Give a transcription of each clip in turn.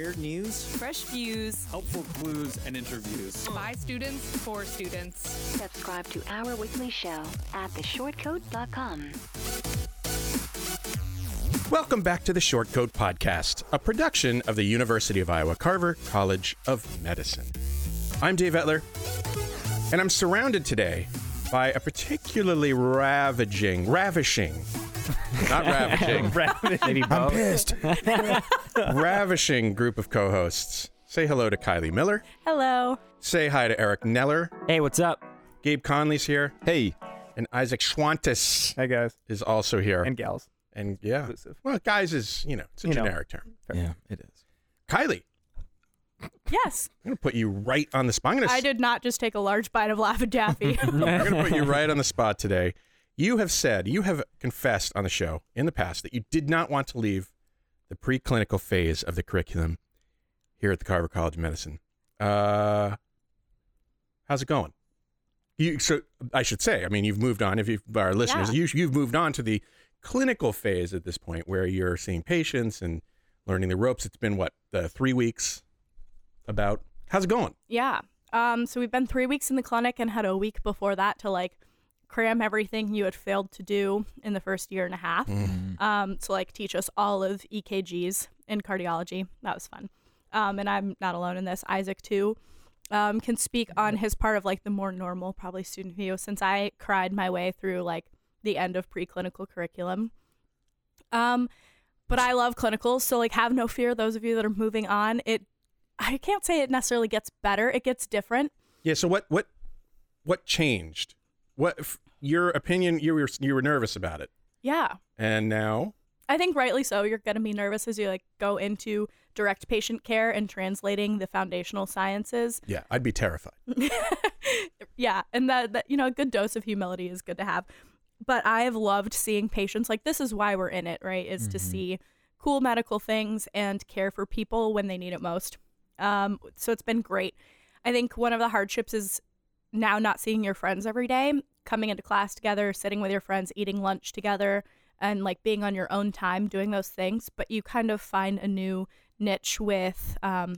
Weird news, Fresh views helpful clues and interviews. by students for students. Subscribe to our weekly show at theshortcoat.com. Welcome back to the Short Coat Podcast, a production of the University of Iowa Carver College of Medicine. I'm Dave Etler, and I'm surrounded today by a particularly ravaging, ravishing, not ravaging, Maybe both. pissed, ravishing group of co hosts. Say hello to Kylie Miller. Hello. Say hi to Eric Neller. Hey, what's up? Gabe Conley's here. Hey. And Isaac Schwantes Hi guys is also here. and gals. And yeah, Inclusive. well, guys is, you know, it's a You know. generic term. Yeah, it is. Kylie, Yes, I'm going to put you right on the spot. I'm going I did not just take a large bite of Laffy Taffy. I'm going to put you right on the spot today. You have said, you have confessed on the show in the past that you did not want to leave the preclinical phase of the curriculum here at the Carver College of Medicine. Uh, how's it going? You, so I should say, I mean, you've moved on. If you our listeners, Yeah. you, you've moved on to the clinical phase at this point, where you're seeing patients and learning the ropes. It's been what the three weeks about. How's it going? yeah. Um. So we've been three weeks in the clinic and had a week before that to like cram everything you had failed to do in the first year and a half. Um. So like teach us all of EKGs in cardiology. That was fun. Um. And I'm not alone in this. Isaac too. Um, can speak on his part of like the more normal, probably student view, since I cried my way through like the end of preclinical curriculum. Um, but I love clinicals, so like have no fear. Those of you that are moving on, it I can't say it necessarily gets better. It gets different. Yeah. So what what what changed? What f- your opinion? You were you were nervous about it, Yeah, and now I think rightly so. You're gonna be nervous as you like go into direct patient care and translating the foundational sciences. yeah, I'd be terrified. yeah, and that, that you know a good dose of humility is good to have. But I have loved seeing patients like this is why we're in it, right? Is to see cool medical things and care for people when they need it most. Um, so it's been great. I think one of the hardships is now not seeing your friends every day, coming into class together, sitting with your friends, eating lunch together, and like being on your own time doing those things. But you kind of find a new niche with um,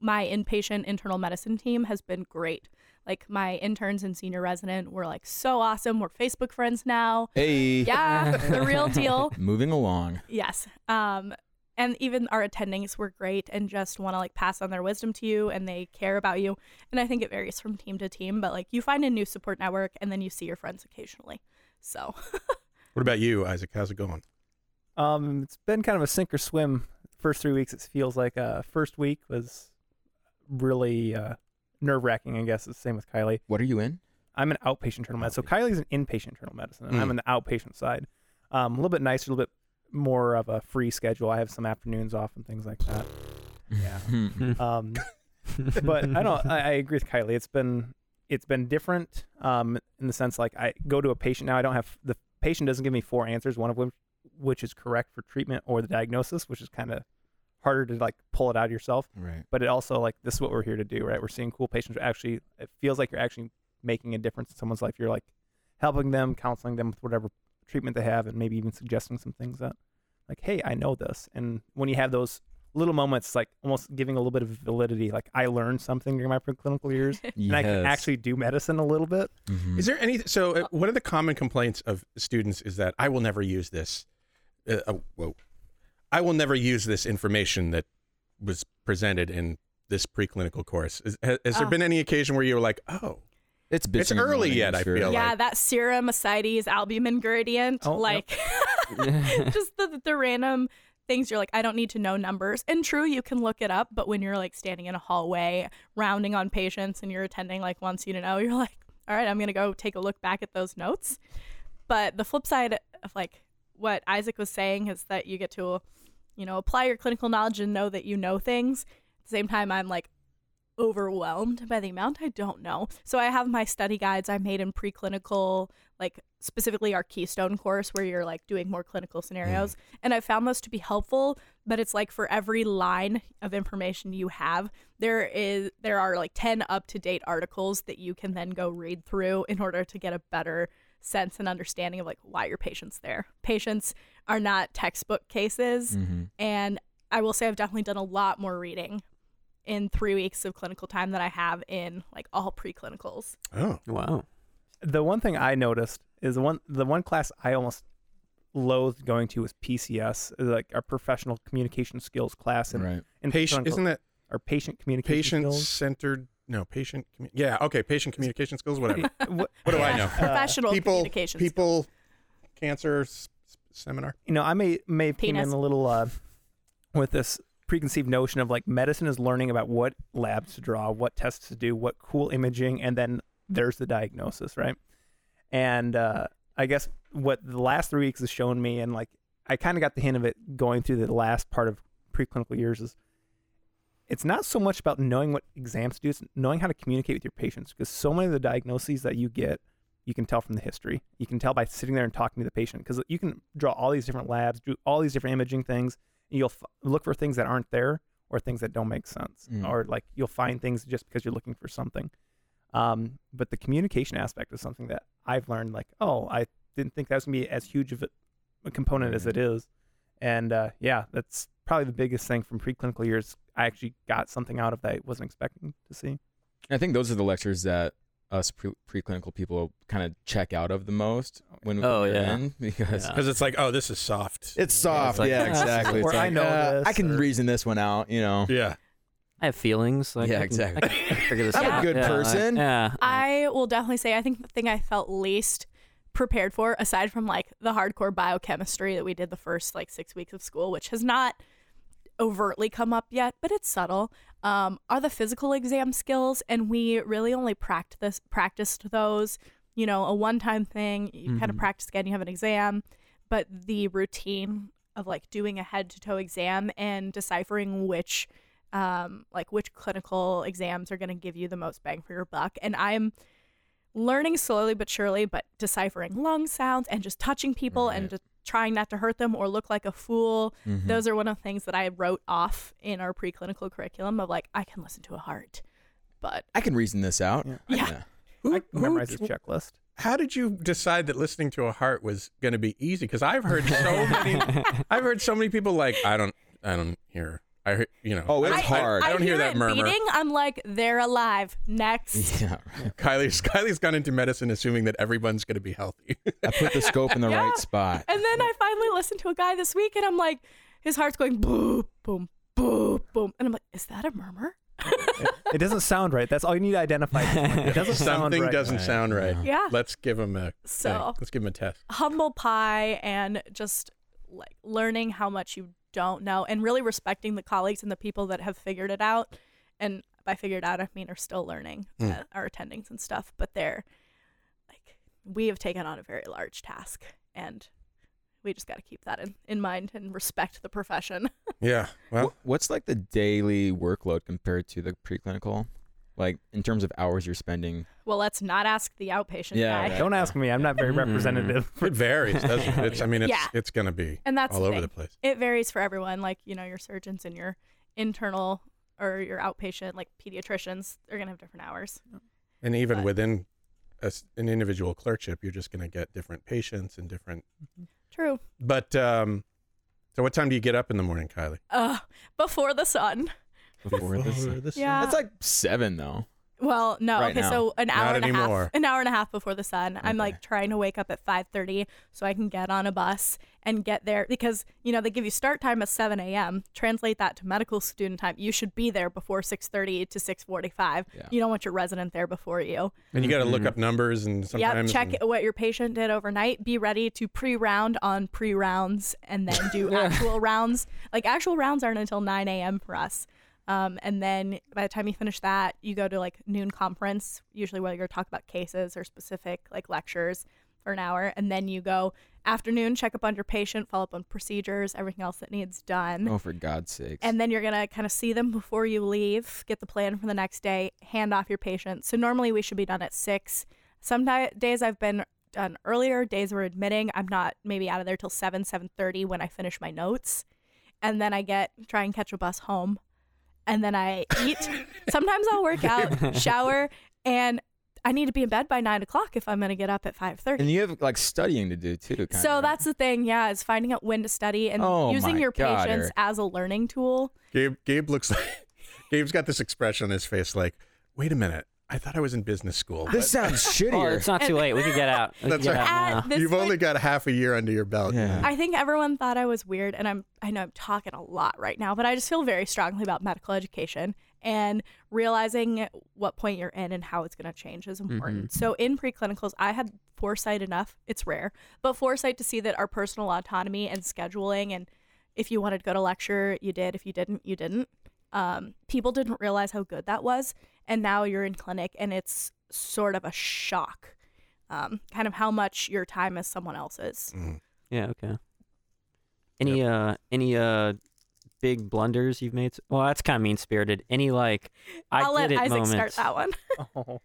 my inpatient internal medicine team has been great. Like my interns and senior resident were like so awesome. We're Facebook friends now. Hey. Yeah, the real deal. Moving along. Yes. Um, and even our attendings were great and just want to like pass on their wisdom to you and they care about you. And I think it varies from team to team, but like you find a new support network and then you see your friends occasionally. So What about you, Isaac? How's it going? Um, it's been kind of a sink or swim. First three weeks, it feels like. Uh, first week was really uh, nerve wracking. I guess it's the same with Kylie. What are you in? I'm an outpatient internal medicine. So Kylie's an inpatient internal medicine, and I'm Mm. on the outpatient side. Um, a little bit nicer, a little bit more of a free schedule. I have some afternoons off and things like that. Yeah. um, but I don't. I, I agree with Kylie. It's been it's been different um, in the sense like I go to a patient now. I don't have the patient doesn't give me four answers. One of which which is correct for treatment or the diagnosis, which is kind of harder to like pull it out of yourself. right. But it also like this is what we're here to do, right? We're seeing cool patients. Actually, it feels like you're actually making a difference in someone's life. You're like helping them, counseling them with whatever treatment they have, and maybe even suggesting some things that like, hey, I know this. And when you have those little moments, like almost giving a little bit of validity, like I learned something during my preclinical years, and I can actually do medicine a little bit. Mhm. Is there any? So uh, one of the common complaints of students is that I will never use this. Uh, oh, whoa, I will never use this information that was presented in this preclinical course. Is, has, has there Oh. been any occasion where you were like, oh, It's It's early moaning, yet, I'm I feel yeah, like- that serum ascites albumin gradient, Oh, yep. like just the the random things you're like, I don't need to know numbers. And true, you can look it up, but when you're like standing in a hallway rounding on patients and you're attending like wants you to know, you're like, all right, I'm gonna go take a look back at those notes. But the flip side of like what Isaac was saying is that you get to, you know, apply your clinical knowledge and know that you know things. At the same time, I'm like, overwhelmed by the amount I don't know. So I have my study guides I made in preclinical, like specifically our Keystone course where you're like doing more clinical scenarios. And I found those to be helpful, but it's like for every line of information you have, there is there are like 10 up-to-date articles that you can then go read through in order to get a better sense and understanding of like why your patient's there. Patients are not textbook cases Mm-hmm. and I will say I've definitely done a lot more reading in three weeks of clinical time than I have in like all preclinicals. Oh, Wow. The one thing I noticed is the one the one class I almost loathed going to was PCS, like our professional communication skills class, and Right. in patient isn't that our patient communication patient skills. centered? No, patient. commu- Yeah, okay, patient communication skills. Whatever. What- What do I know? Professional people, communications. people, cancer s- s- seminar. you know, I may may have came in a little uh, with this preconceived notion of like medicine is learning about what labs to draw, what tests to do, what cool imaging, and then there's the diagnosis, right? And uh, I guess what the last three weeks has shown me, and like I kind of got the hint of it going through the last part of preclinical years, is it's not so much about knowing what exams to do; it's knowing how to communicate with your patients. Because so many of the diagnoses that you get you can tell from the history. You can tell by sitting there and talking to the patient because you can draw all these different labs, do all these different imaging things. You'll f- look for things that aren't there or things that don't make sense, Mm. or like you'll find things just because you're looking for something. Um, but the communication aspect is something that I've learned. Like, oh, I didn't think that was gonna be as huge of a, a component as it is, and uh, yeah, that's probably the biggest thing from preclinical years. I actually got something out of that I wasn't expecting to see. I think those are the lectures that us pre- preclinical people kind of check out of the most when Oh, we're yeah. in because Yeah. Because it's like, oh, this is soft. it's soft. like- yeah, exactly. Or It's I know uh, this, I can or- reason this one out. You know, yeah. I have feelings. Like, Yeah, I can- I exactly. can I'm a good Yeah, person. Yeah. I will definitely say I think the thing I felt least prepared for, aside from like the hardcore biochemistry that we did the first like six weeks of school, which has not overtly come up yet, but it's subtle, um, are the physical exam skills. And we really only practice practiced those, you know, a one time thing. You kind of practice again, you have an exam, but the routine of like doing a head to toe exam and deciphering which um, like which clinical exams are going to give you the most bang for your buck. And I'm learning slowly but surely, but deciphering lung sounds and just touching people and just trying not to hurt them or look like a fool. Mhm. Those are one of the things that I wrote off in our preclinical curriculum of like, I can listen to a heart. But I can reason this out. Yeah. Yeah. Who, I can memorize who- this checklist. how did you decide that listening to a heart was going to be easy? Because I've heard so many, I've heard so many people like, I don't, I don't hear. I, hear- you know. Oh, it's I, hard. I, don't hear, that it murmur. beating. I'm like, they're alive. Next. Yeah, right. Kylie's Kylie's gone into medicine assuming that everyone's going to be healthy. I put the scope in the Yeah. right spot. And then I finally listened to a guy this week, and I'm like, his heart's going boom, boom, boom, boom, and I'm like, is that a murmur? It, it doesn't sound right. That's all you need to identify. It doesn't sound Something right. doesn't Right. sound right. Yeah. Let's give him a So- thing. let's give him a test. humble pie and just like learning how much you don't know and really respecting the colleagues and the people that have figured it out and by figured out i mean are still learning Hmm. uh, our attendings and stuff but they're like we have taken on a very large task and we just got to keep that in, in mind and respect the profession Yeah. Well, What's like the daily workload compared to the preclinical? Like in terms of hours you're spending? well let's not ask the outpatient Yeah, guy right. Don't ask me. I'm not very representative. it varies, doesn't it? It's, I mean, it's Yeah. it's going to be and that's all the over thing. the place. it varies for everyone. Like, you know, your surgeons and your internal or your outpatient, like pediatricians, they're going to have different hours. And even But- within a s an individual clerkship, you're just going to get different patients and different. True. But um, so what time do you get up in the morning, Kylie? Uh, before the sun. Before this? the Yeah. That's like seven though. Well, no. Right okay, now. so an hour Not and a half, an hour and a half before the sun. I'm like trying to wake up at 5:30 so I can get on a bus and get there because you know they give you start time at 7 a.m. Translate that to medical student time. You should be there before 6:30 to 6:45. Yeah. You don't want your resident there before you. And you got to look Mhm. up numbers and Yep, check and- what your patient did overnight. Be ready to pre-round on pre-rounds and then do actual rounds. Like actual rounds aren't until 9 a.m. for us. Um, and then by the time you finish that, you go to like noon conference, usually where you're talking about cases or specific like lectures. for an hour, and then you go afternoon, check up on your patient, follow up on procedures, everything else that needs done. Oh, for God's sake. And then you're going to kind of see them before you leave, get the plan for the next day, hand off your patient. So normally we should be done at six. Some di- days I've been done earlier, days we're admitting. I'm not maybe out of there till 7, 7.30 when I finish my notes. And then I get, try and catch a bus home. And then I eat. Sometimes I'll work out, shower, and I need to be in bed by 9 o'clock if I'm going to get up at 5.30. and you have like studying to do too. Kind So of. that's the thing, yeah, is finding out when to study and Oh using your God, patients Eric. as a learning tool. Gabe, Gabe looks like Gabe's got this expression on his face like, wait a minute, I thought I was in business school. This but sounds Oh, shittier. it's not too late. We can get out. We That's can get right. out At now. this You've point- only got half a year under your belt. Yeah. I think everyone thought I was weird, and I'm I know I'm talking a lot right now, but I just feel very strongly about medical education and realizing what point you're in and how it's going to change is important. So in preclinicals, I had foresight enough. It's rare, but foresight to see that our personal autonomy and scheduling, and if you wanted to go to lecture, you did. If you didn't, you didn't. Um, people didn't realize how good that was, and now you're in clinic, and it's sort of a shock. Um, kind of how much your time is someone else's. Yeah. Okay. Any uh any uh big blunders you've made? Well, that's kind of mean spirited. Any like I I'll let did Isaac moments. start that one. Oh,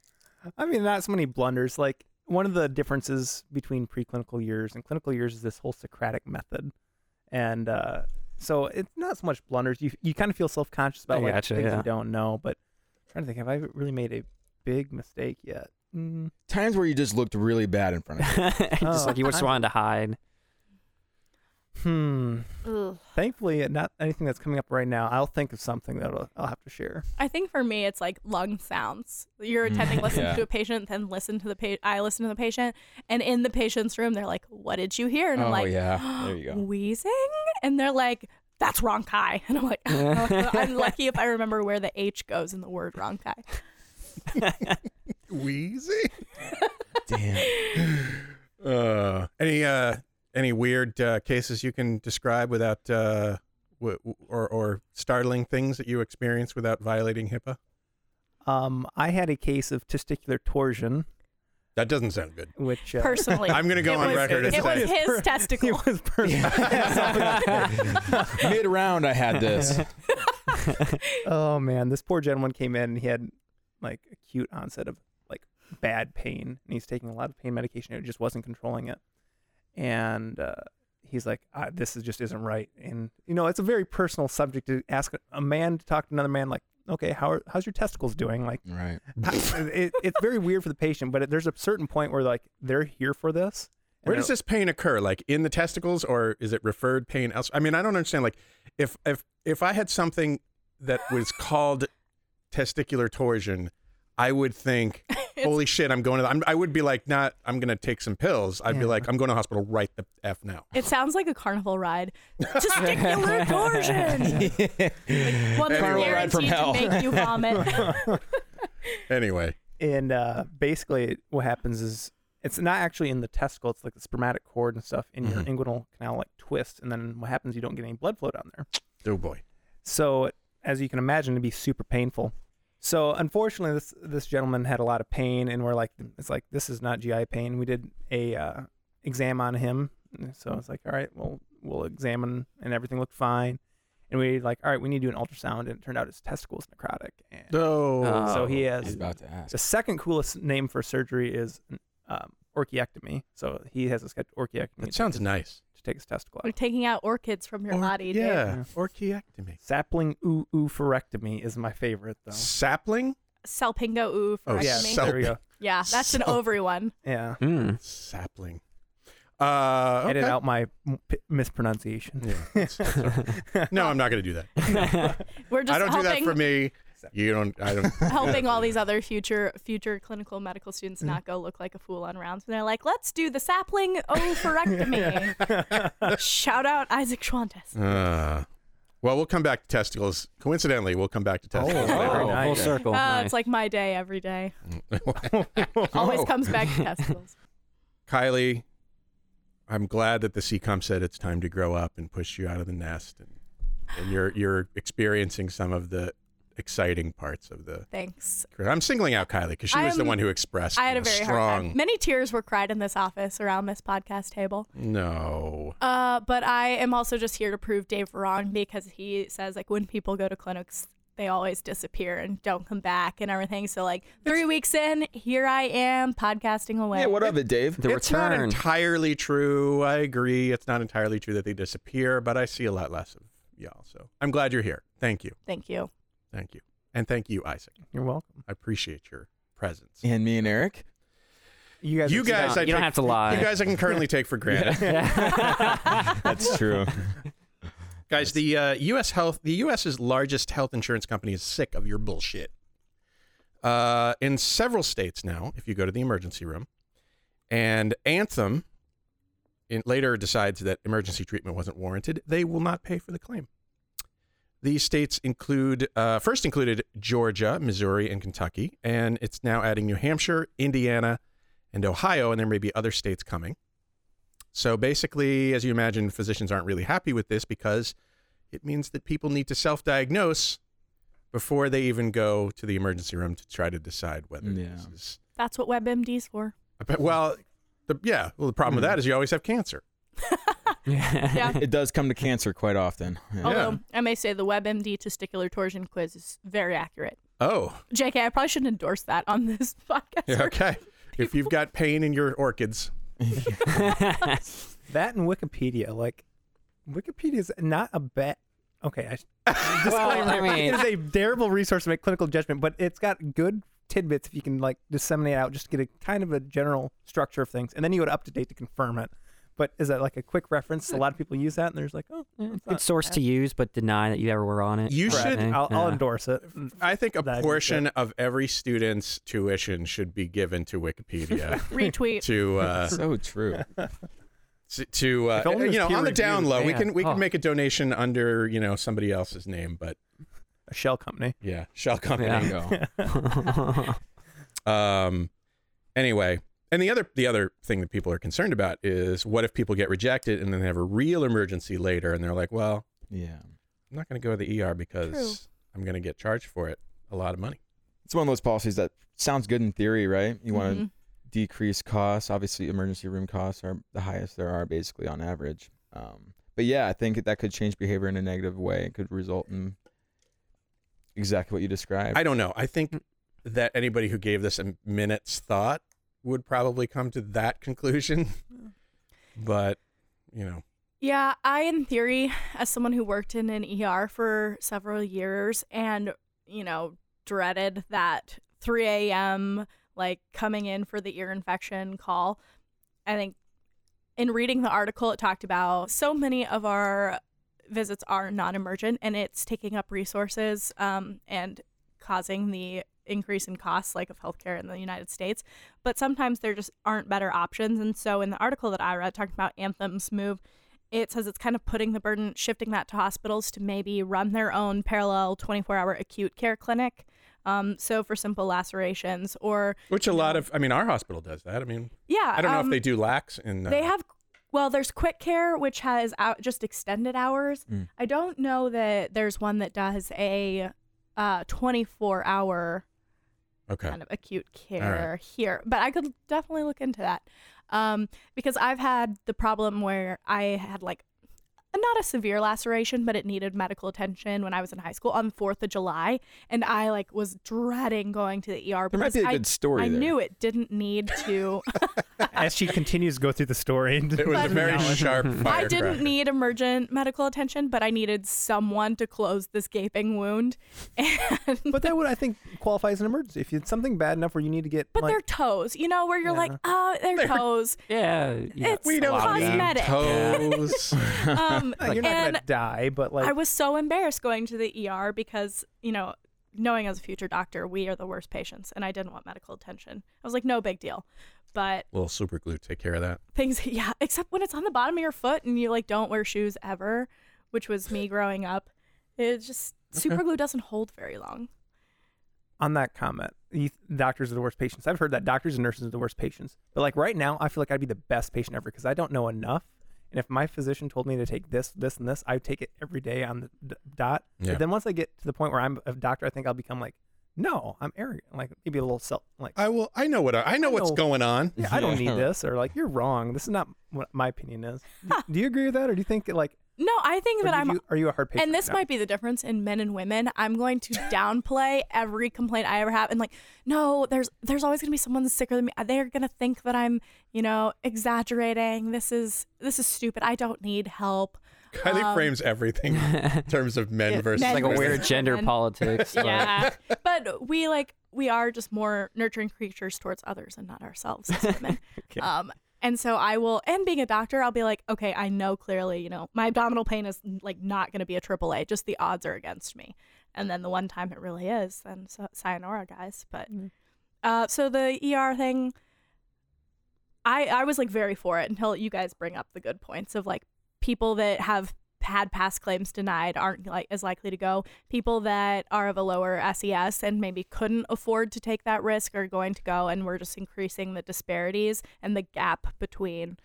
I mean, not so many blunders. Like one of the differences between preclinical years and clinical years is this whole Socratic method, and uh, so it's not so much blunders. You you kind of feel self conscious about I like gotcha, things yeah. you don't know. But I'm trying to think, have I really made a big mistake yet? Mm, Times where you just looked really bad in front of me. just Oh, like you just I- wanted to hide. hmm. Ugh. Thankfully, not anything that's coming up right now. I'll think of something that I'll, I'll have to share. I think for me, it's like lung sounds. You're Mm, attending, listen yeah. to a patient, then listen to the patient. I listen to the patient, and in the patient's room, they're like, "What did you hear?" And I'm Oh, like, yeah. There you go. wheezing," and they're like, "That's rhonchi," and I'm like, "I'm lucky if I remember where the H goes in the word rhonchi." Wheezy. Damn. Uh, any uh, any weird uh, cases you can describe without uh, w- w- or or startling things that you experience without violating HIPAA? Um, I had a case of testicular torsion, That doesn't sound good. which uh, Personally, I'm gonna go on was, record as It was saying- his testicle. it was personal. Mid round, I had this. oh man, this poor gentleman came in and he had like acute onset of like bad pain, and he's taking a lot of pain medication. It just wasn't controlling it, and uh, he's like, ah, "This is just isn't right." And you know, it's a very personal subject to ask a man to talk to another man. Like, okay, how are, how's your testicles doing? Like, Right. it, it's very weird for the patient, but there's a certain point where like they're here for this. Where does this pain occur? Like in the testicles, or is it referred pain else? I mean, I don't understand. Like, if if if I had something that was called testicular torsion, I would think, "Holy shit, I'm going to." The, I'm, I would be like, "Not, I'm going to take some pills." I'd be like, "I'm going to hospital right the f now." It sounds like a carnival ride. Testicular torsion. Like one that's Carnival ride from hell. to make you vomit. Anyway, and uh, basically what happens is it's not actually in the testicle it's like the spermatic cord and stuff in your Mhm. inguinal canal like twists and then what happens you don't get any blood flow down there oh boy, so as you can imagine it'd be super painful so unfortunately this this gentleman had a lot of pain and we're like it's like this is not gi pain we did a uh, exam on him so it's like all right well we'll examine and everything looked fine and we like all right we need to do an ultrasound and it turned out his testicle testicles necrotic and no. Oh. so he I was has about to ask. the second coolest name for surgery is um, orchiectomy. So he has a scheduled orchiectomy. that sounds take his- nice. To take his testicle We're taking out orchids from your Or- body. dude. yeah, dude. orchiectomy. Sapling ooh ooh phorectomy is my favorite though. Sapling. Salpingo ooh Oh, yeah, me. so- there we go. Yeah, that's an So- ovary one. Yeah, Hmm. Sapling. Uh, edit out my m- p- mispronunciation. Yeah, that's- that's all right. no, I'm not going to do that. We're just I don't do that for me. You don't. I don't. helping all these other future future clinical medical students not go look like a fool on rounds. And they're like, let's do the sapling oophorectomy. Shout out Isaac Schwantes. Uh, well, we'll come back to testicles. Coincidentally, we'll come back to testicles Oh. Oh, nice. full circle. Uh, nice. It's like my day every day. Always Oh. comes back to testicles. Kylie, I'm glad that the CCOM said it's time to grow up and push you out of the nest, and, and you're you're experiencing some of the exciting parts of the. Thanks. career. I'm singling out Kylie because she was the one who expressed I had a very strong. hard time. Many tears were cried in this office around this podcast table. No. Uh, but I am also just here to prove Dave wrong because he says like when people go to clinics, they always disappear and don't come back and everything. So like three weeks in, here I am podcasting away. Yeah, what of it, Dave? The it's not return. entirely true. I agree. It's not entirely true that they disappear, but I see a lot less of y'all. So I'm glad you're here. Thank you. Thank you. Thank you. And thank you, Isaac. You're welcome. I appreciate your presence. And me and Eric. You guys. You guys, don't- I you don't have to lie. You guys, I can currently take for granted. That's true. Guys, the uh, U.S. health, the U.S.'s largest health insurance company is sick of your bullshit. Uh, in several states now, if you go to the emergency room, and Anthem in, later decides that emergency treatment wasn't warranted, they will not pay for the claim. These states include uh, first included Georgia, Missouri, and Kentucky, and it's now adding New Hampshire, Indiana, and Ohio, and there may be other states coming. So basically, as you imagine, physicians aren't really happy with this because it means that people need to self diagnose before they even go to the emergency room to try to decide whether Yeah. this is. That's what WebMD's for. But, well, the, yeah, well, the problem with that is you always have cancer. Yeah. It does come to cancer quite often. Yeah. Although I may say the WebMD testicular torsion quiz is very accurate. Oh, JK, I probably shouldn't endorse that on this podcast. yeah, okay. if you've got pain in your orchids, That and Wikipedia, like Wikipedia is not a bet. Okay, I, Well, disclaimer, I mean- it is a terrible resource to make clinical judgment, but it's got good tidbits if you can like disseminate out just to get a kind of a general structure of things, and then you go to up to date to confirm it. But is that like a quick reference? A lot of people use that, and there's like, oh, yeah, it's Good source bad. to use, but deny that you ever were on it. You Right. should- I'll, I'll endorse it. I think a That is portion of every student's tuition should be given to Wikipedia Retweet. to uh, So true. to, to uh, If only it was you know on the peer-reviewed, down low. We can we can Oh. make a donation under you know somebody else's name, but A shell company. yeah, shell company. Yeah. Go. Um, anyway, and the other the other thing that people are concerned about is what if people get rejected and then they have a real emergency later, and they're like, well, Yeah. I'm not going to go to the ER because True. I'm going to get charged for it a lot of money. It's one of those policies that sounds good in theory, right? You want to Mhm. decrease costs. Obviously, emergency room costs are the highest there are basically on average. Um, but yeah, I think that could change behavior in a negative way. It could result in exactly what you described. I don't know. I think that anybody who gave this a minute's thought would probably come to that conclusion, but you know, Yeah, I, in theory, as someone who worked in an ER for several years and, you know, dreaded that 3 a.m., like coming in for the ear infection call, I think in reading the article, it talked about so many of our visits are non emergent and it's taking up resources um, and causing the increase in costs like of healthcare in the United States. But sometimes there just aren't better options. And so in the article that I read talking about Anthem's move, it says it's kind of putting the burden, shifting that to hospitals to maybe run their own parallel 24 hour acute care clinic. Um, so for simple lacerations or, which a lot of, I mean, our hospital does that. I mean, yeah. I don't know um, if they do lax in. Uh, They have, well, there's quick care, which has out just extended hours. Mm. I don't know that there's one that does a uh, 24 hour okay. kind of acute right. care here, but I could definitely look into that um, because I've had the problem where I had like not a severe laceration, but it needed medical attention when I was in high school on Fourth of July, and I like was dreading going to the ER. there might be a I, good story I there. knew it didn't need to. As she continues to go through the story, It was a But- very sharp I didn't need emergent medical attention, but I needed someone to close this gaping wound. And but that would I think qualify as an emergency. If it's something bad enough where you need to get but like, their toes, you know, where you're like, oh, their toes. Yeah, yeah. It's We don't cosmetic. need toes. Um, like, you're not gonna die, but like I was so embarrassed going to the ER because, you know, knowing as a future doctor, we are the worst patients, and I didn't want medical attention. I was like, no big deal. But little super glue take care of that. things, yeah, except when it's on the bottom of your foot and you like don't wear shoes ever, which was me growing up. It just super glue doesn't hold very long. on that comment, you, doctors are the worst patients. I've heard that doctors and nurses are the worst patients. But like right now, I feel like I'd be the best patient ever because I don't know enough, And if my physician told me to take this, this, and this, I would take it every day on the d- dot. Yeah. But then once I get to the point where I'm a doctor, I think I'll become like, no, I'm arrogant. Like maybe a little self, like, I will. I know what I, I know what's know. going on. yeah, I don't need this, or like, you're wrong. This is not what my opinion is. Do, do you agree with that, or do you think like, No, I think or that I'm you, are you a hard patient? and this now? might be the difference in men and women i'm going to downplay every complaint i ever have and like no there's there's always going to be someone sicker than me they're going to think that i'm you know exaggerating this is this is stupid i don't need help Kylie Um, frames everything in terms of men versus men like a weird gender women. politics. but- yeah but we like we are just more nurturing creatures towards others and not ourselves as women um and so i will and being a doctor i'll be like okay i know clearly you know my abdominal pain is like not going to be a triple a just the odds are against me. And then the one time it really is then so, sayonara guys. But uh so the er thing i i was like very for it until you guys bring up the good points of like people that have had past claims denied aren't like as likely to go. People that are of a lower SES and maybe couldn't afford to take that risk are going to go, and we're just increasing the disparities and the gap between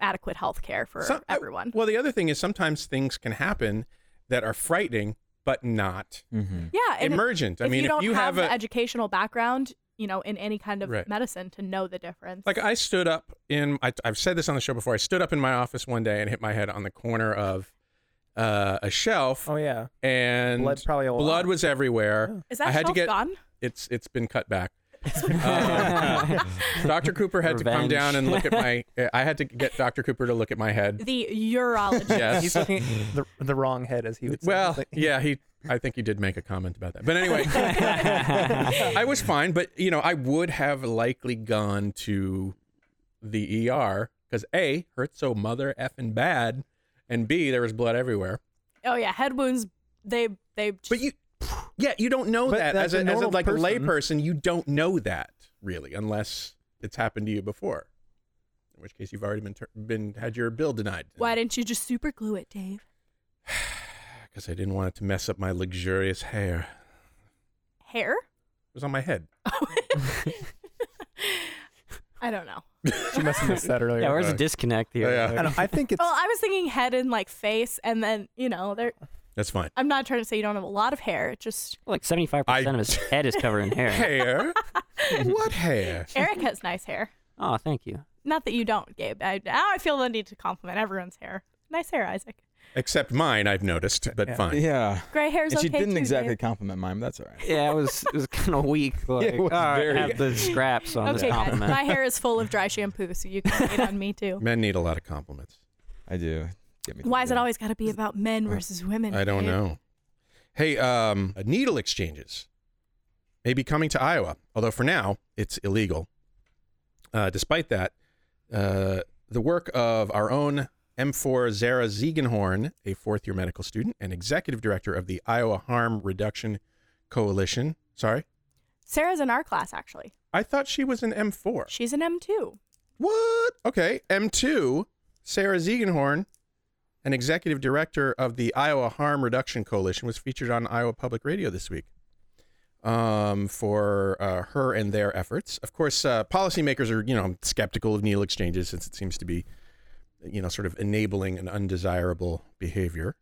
adequate health care for Some- uh, everyone. Well, the other thing is sometimes things can happen that are frightening, but not Mm-hmm. yeah, and if- emergent. I if mean, you don't if you have, have, the a educational background, you know, in any kind of Right. medicine to know the difference. like I stood up in I, I've said this on the show before. I stood up in my office one day and hit my head on the corner of uh, a shelf, oh yeah, and blood probably all blood was everywhere. is that I had to get gone? it's it's been cut back. Uh, Dr. Cooper had to come down and look at my. I had to get Dr. Cooper to look at my head. The urologist. Yes. He's looking the the wrong head, as he would say. Well, like- yeah, he. I think he did make a comment about that. But anyway, I was fine. But you know, I would have likely gone to the ER because a hurt so mother effing bad, and b there was blood everywhere. Oh yeah, head wounds. They they. But you, yeah, you don't know But that as a, a as a like a person. layperson. You don't know that really unless it's happened to you before. In which case, you've already been tur- been had your bill denied. Why didn't you just super glue it, Dave? Because I didn't want it to mess up my luxurious hair. Hair? It was on my head. I don't know. she must have missed that earlier. Yeah, where's the Uh, disconnect here? yeah. I, don't, I think it's Well, I was thinking head and like face, and then you know, there. That's fine. I'm not trying to say you don't have a lot of hair. It just Like 75% I- of his head is covered in hair. Hair? what hair? Eric has nice hair. Oh, thank you. Not that you don't, Gabe. I, now I feel the need to compliment everyone's hair. Nice hair, Isaac. Except mine, I've noticed, but Yeah. fine. Yeah. Gray hair's And she didn't too, exactly Dave. compliment mine, but that's all right. Yeah, it was it was kind of weak. Like, it was all right, very- have the scraps on Okay, this guys, compliment. my hair is full of dry shampoo, so you can hate on me too. Men need a lot of compliments. I do. Get me Why is it always got to be about men versus women? I don't know. Hey, um, needle exchanges may be coming to Iowa, although for now it's illegal. Uh, despite that, uh, the work of our own M4 Sarah Ziegenhorn, a fourth year medical student and executive director of the Iowa Harm Reduction Coalition. Sorry, Sarah's in our class actually. I thought she was an M4. She's an M2. What? Okay. M2, Sarah Ziegenhorn, an executive director of the Iowa Harm Reduction Coalition, was featured on Iowa Public Radio this week um, for uh, her and their efforts. Of course, uh, policymakers are, you know, skeptical of needle exchanges since it seems to be, you know, sort of enabling an undesirable behavior.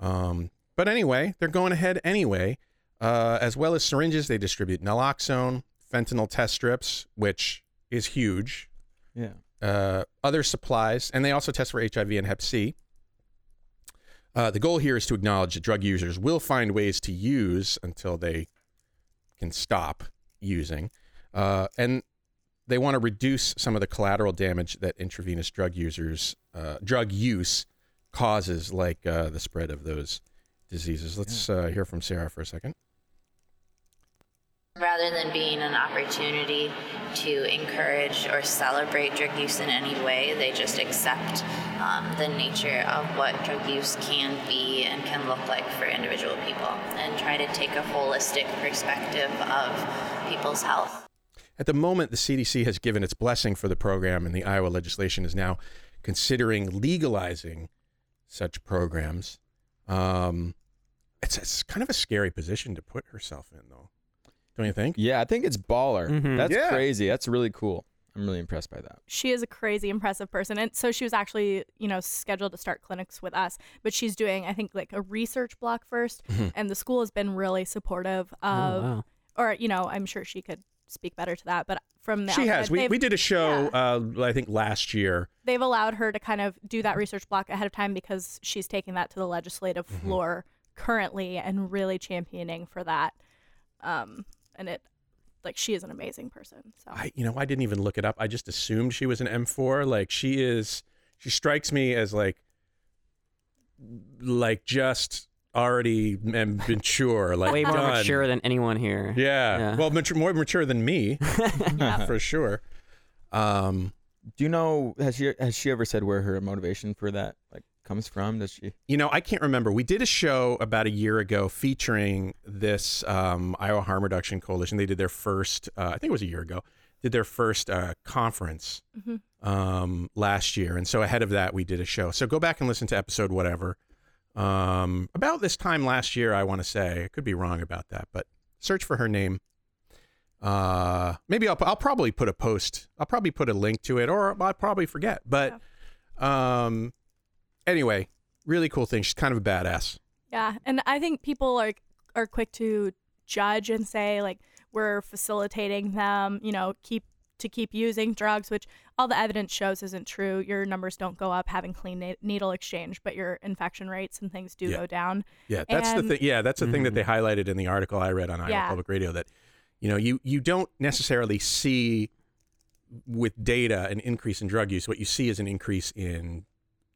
Um, but anyway, they're going ahead anyway. Uh, as well as syringes, they distribute naloxone, fentanyl test strips, which is huge Yeah. uh, other supplies, and they also test for HIV and Hep C. Uh, the goal here is to acknowledge that drug users will find ways to use until they can stop using, uh, and they want to reduce some of the collateral damage that intravenous drug users, uh, drug use, causes, like uh, the spread of those diseases. Let's uh, hear from Sarah for a second. Rather than being an opportunity to encourage or celebrate drug use in any way, they just accept um, the nature of what drug use can be and can look like for individual people and try to take a holistic perspective of people's health. At the moment, the CDC has given its blessing for the program, and the Iowa legislation is now considering legalizing such programs. Um, it's, it's kind of a scary position to put herself in, though. Don't you think? Yeah, I think it's baller. Mhm. That's Yeah. crazy. That's really cool. I'm really impressed by that. she is a crazy impressive person and so she was actually you know scheduled to start clinics with us but she's doing i think like a research block 1st Mhm. and the school has been really supportive of oh, wow. or you know i'm sure she could speak better to that but from the She has. We, they've, we did a show, uh, I think last year. they've allowed her to kind of do that research block ahead of time because she's taking that to the legislative Mm-hmm. floor currently and really championing for that um and it like she is an amazing person so I, you know, I didn't even look it up. I just assumed she was an M4. Like she is, she strikes me as like, like just already m- mature, like Way more done. mature than anyone here. Yeah. Yeah. Well, mature, more mature than me, for sure. Um, Do you know has she has she ever said where her motivation for that like comes from? Does she? You know, I can't remember. We did a show about a year ago featuring this um, Iowa Harm Reduction Coalition. They did their first, uh, I think it was a year ago, did their first uh, conference Mhm. um, last year. And so ahead of that, we did a show. So go back and listen to episode whatever. Um, about this time last year, I want to say. I could be wrong about that, but search for her name. Uh, maybe I'll, I'll probably put a post. I'll probably put a link to it, or I'll probably forget. But um, anyway, really cool thing. She's kind of a badass. Yeah, and I think people are are quick to judge and say like we're facilitating them, you know, keep to keep using drugs, which all the evidence shows isn't true. Your numbers don't go up having clean na- needle exchange, but your infection rates and things do Yeah. go down. Yeah, that's the thing. Yeah, that's the thing that they mm-hmm. highlighted in the article I read on Iowa Yeah. Public Radio. That you know, you you don't necessarily see with data an increase in drug use. What you see is an increase in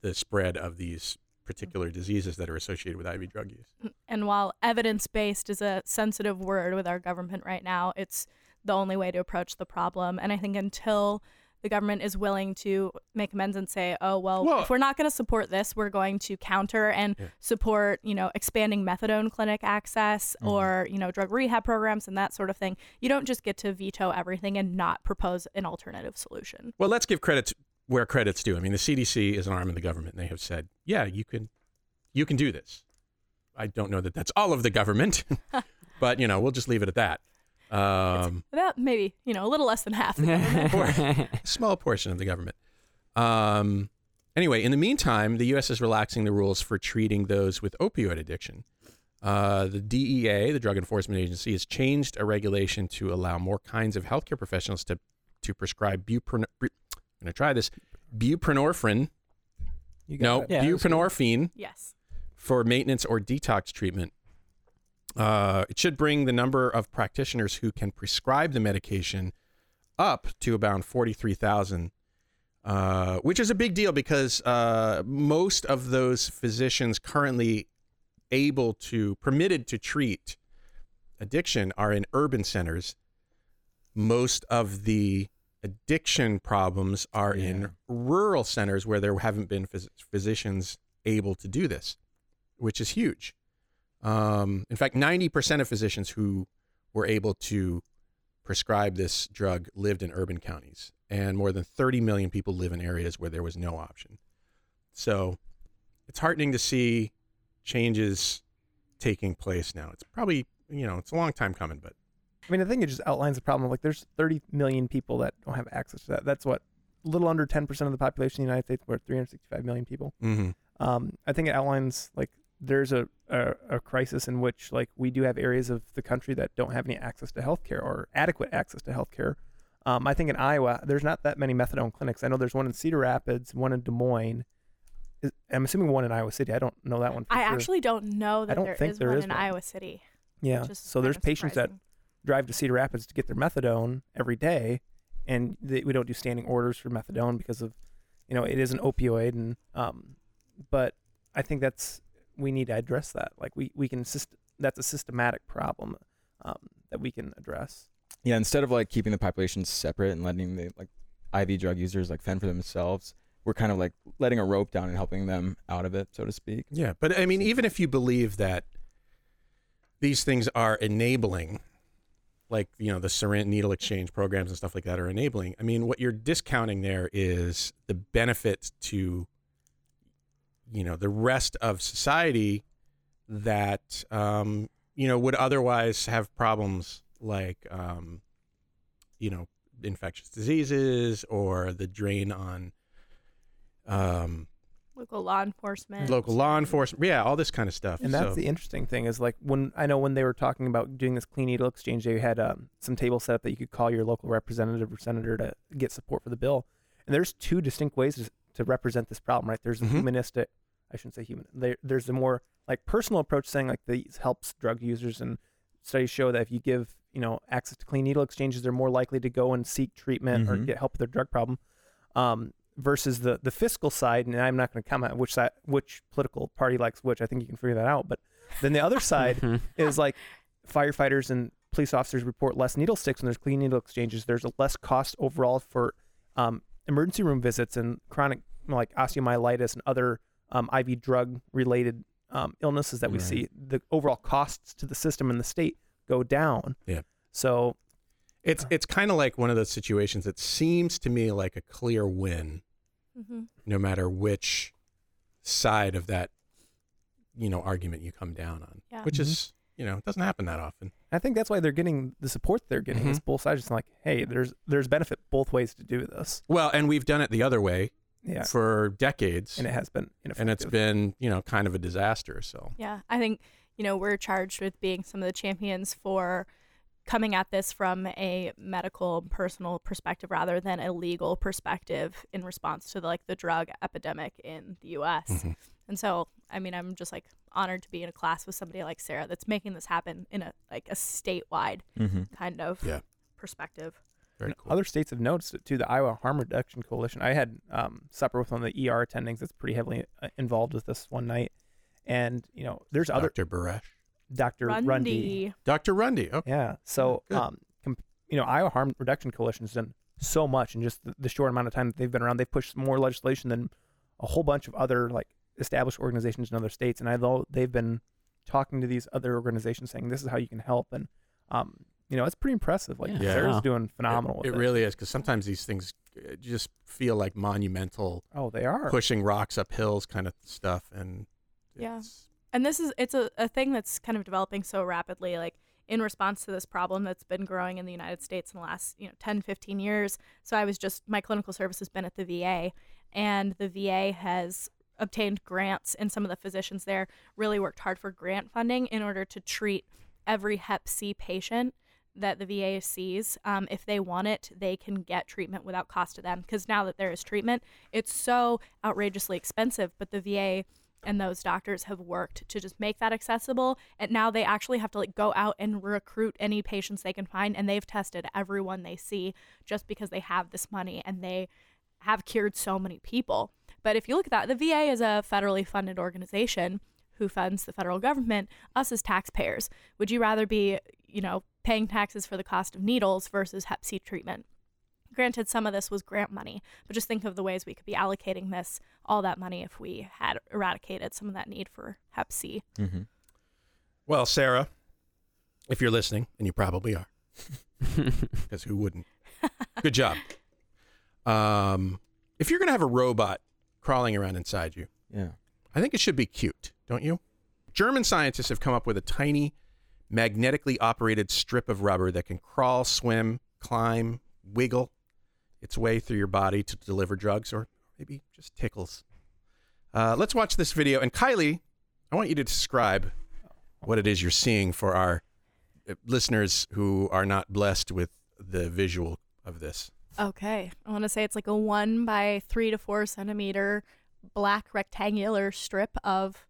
the spread of these mm. particular diseases that are associated with IV drug use. Mm, and while evidence based is a sensitive word with our government right now, it's the only way to approach the problem. And I think until the government is willing to make amends and say, oh, well, Well- if we're not going to support this, we're going to counter and Yeah. support, you know, expanding methadone clinic access mm-hmm. or, you know, drug rehab programs and that sort of thing. You don't just get to veto everything and not propose an alternative solution. Well, let's give credit where credit's due. I mean, the CDC is an arm of the government, and they have said, yeah, you can, you can do this. I don't know that that's all of the government, but you know, we'll just leave it at that. Um, About maybe, you know, a little less than half. the small portion of the government. Um, anyway, in the meantime, the U.S. is relaxing the rules for treating those with opioid addiction. Uh, the DEA, the Drug Enforcement Agency, has changed a regulation to allow more kinds of healthcare professionals to to prescribe bupren- bu- I'm going to try this buprenorphine. You got No. Yeah, buprenorphine yes. for maintenance or detox treatment. Uh, it should bring the number of practitioners who can prescribe the medication up to about 43,000, uh, which is a big deal because uh, most of those physicians currently able to, permitted to treat addiction are in urban centers. Most of the addiction problems are Yeah. in rural centers where there haven't been phys- physicians able to do this, which is huge. Um, in fact, 90% of physicians who were able to prescribe this drug lived in urban counties, and more than 30 million people live in areas where there was no option. So it's heartening to see changes taking place now. It's probably, you know, it's a long time coming, but I mean, I think it just outlines the problem. Like, there's 30 million people that don't have access to that. That's what, a little under 10% of the population of the United States. We're 365 million people. mhm. Um, I think it outlines like there's a, a a crisis in which like we do have areas of the country that don't have any access to healthcare or adequate access to healthcare. Um, I think in Iowa there's not that many methadone clinics. I know there's one in Cedar Rapids, one in Des Moines. Is- I'm assuming one in Iowa City. I don't know that one. For I sure. actually don't know that I don't there think is there one is in one. Iowa City. yeah. So there's of patients that surprising. Drive to Cedar Rapids to get their methadone every day, and they, we don't do standing orders for methadone because of, you know, it is an opioid, and um, but I think that's we need to address that. Like we we can syst- that's a systematic problem um, that we can address. Yeah, instead of like keeping the population separate and letting the like IV drug users like fend for themselves, we're kind of like letting a rope down and helping them out of it, so to speak. Yeah, but I mean, even if you believe that these things are enabling, like you know the syringe needle exchange programs and stuff like that are enabling. I mean, what you're discounting there is the benefit to you know the rest of society that um, you know would otherwise have problems like um, you know infectious diseases or the drain on um, Local law enforcement. local law enforcement. Yeah, all this kind of stuff. And that's So- the interesting thing is like when I know when they were talking about doing this clean needle exchange, they had um, some table set up that you could call your local representative or senator to get support for the bill. And there's two distinct ways to, to represent this problem, right? There's a Mhm. humanistic, I shouldn't say human. There, there's a more like personal approach saying like these helps drug users, and studies show that if you give you know access to clean needle exchanges, they're more likely to go and seek treatment or Mhm. get help with their drug problem. Um, versus the the fiscal side, and I'm not going to comment which side, which political party likes which. I think you can figure that out. But then the other side Mhm. is like firefighters and police officers report less needle sticks when there's clean needle exchanges. There's a less cost overall for um, emergency room visits and chronic you know, like osteomyelitis and other um, IV drug related um, illnesses that we Right. see. The overall costs to the system and the state go down. Yeah. So It's it's kind of like one of those situations that seems to me like a clear win, Mhm. no matter which side of that you know argument you come down on. Yeah. Which Mhm. is you know it doesn't happen that often. I think that's why they're getting the support they're getting. Is both sides just like, hey, there's there's benefit both ways to do this. Well, and we've done it the other way Yeah. for decades, and it has been ineffective. and it's been you know kind of a disaster. So Yeah, I think you know we're charged with being some of the champions for coming at this from a medical personal perspective rather than a legal perspective in response to like the drug epidemic in the US. Mhm. And so, I mean, I'm just like honored to be in a class with somebody like Sarah that's making this happen in a like a statewide Mm-hmm. kind of Yeah. perspective. very cool. Other states have noticed it too. The Iowa Harm Reduction Coalition. I had um, supper with one of the ER attendings that's pretty heavily uh, involved with this one night, and you know, there's other Dr. Baresh, Dr. Rundy. Rundy. Dr. Rundy. Oh, Yeah. So, good. um, com- you know, Iowa Harm Reduction Coalition has done so much in just the, the short amount of time that they've been around. They've pushed more legislation than a whole bunch of other like established organizations in other states. And I know they've been talking to these other organizations saying this is how you can help. And um, you know, it's pretty impressive. Like Yeah. Sarah's Yeah. doing phenomenal. It, it with really is because sometimes these things uh, just feel like monumental, Oh, they are. pushing rocks up hills kind of stuff, and Yeah. it's- and this is it's a, a thing that's kind of developing so rapidly like in response to this problem that's been growing in the united states in the last you know 10 15 years. So i was just my clinical service has been at the va and the va has obtained grants and some of the physicians there really worked hard for grant funding in order to treat every hep c patient that the va sees. Um, if they want it they can get treatment without cost to them because now that there is treatment it's so outrageously expensive but the va and those doctors have worked to just make that accessible. And now they actually have to like go out and recruit any patients they can find and they've tested everyone they see just because they have this money and they have cured so many people. But if you look at that the va is a federally funded organization who funds the federal government us as taxpayers. Would you rather be you know paying taxes for the cost of needles versus hep c treatment Granted, some of this was grant money, but just think of the ways we could be allocating this, all that money, if we had eradicated some of that need for Hep C. Mm-hmm. well, Sarah, if you're listening, and you probably are, because who wouldn't? Good job. Um, if you're gonna have a robot crawling around inside you, Yeah. I think it should be cute, don't you? German scientists have come up with a tiny, magnetically operated strip of rubber that can crawl, swim, climb, wiggle its way through your body to deliver drugs or maybe just tickles. Uh, let's watch this video. And Kylie, I want you to describe what it is you're seeing for our uh, listeners who are not blessed with the visual of this. Okay. I want to say it's like a one by three to four centimeter black rectangular strip of.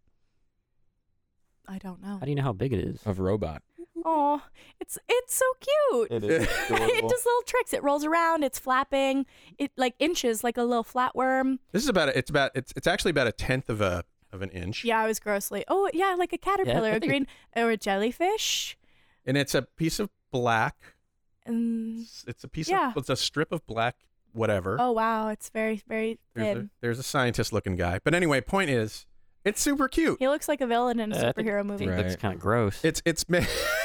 I don't know. How do you know how big it is? Of robot. Oh, it's it's so cute. It is it does little tricks. It rolls around. It's flapping. It like inches like a little flatworm. This is about a, it's about it's it's actually about a tenth of a of an inch. Yeah, I was grossly. Oh yeah, like a caterpillar, I a think- green or a jellyfish. And it's a piece of black And It's, it's a piece Yeah. of it's a strip of black whatever. oh wow, it's very very there's, a, thin. there's a scientist looking guy. But anyway, point is, it's super cute. He looks like a villain in a Uh, I think- superhero I movie. think it looks kind of gross. It's it's ma-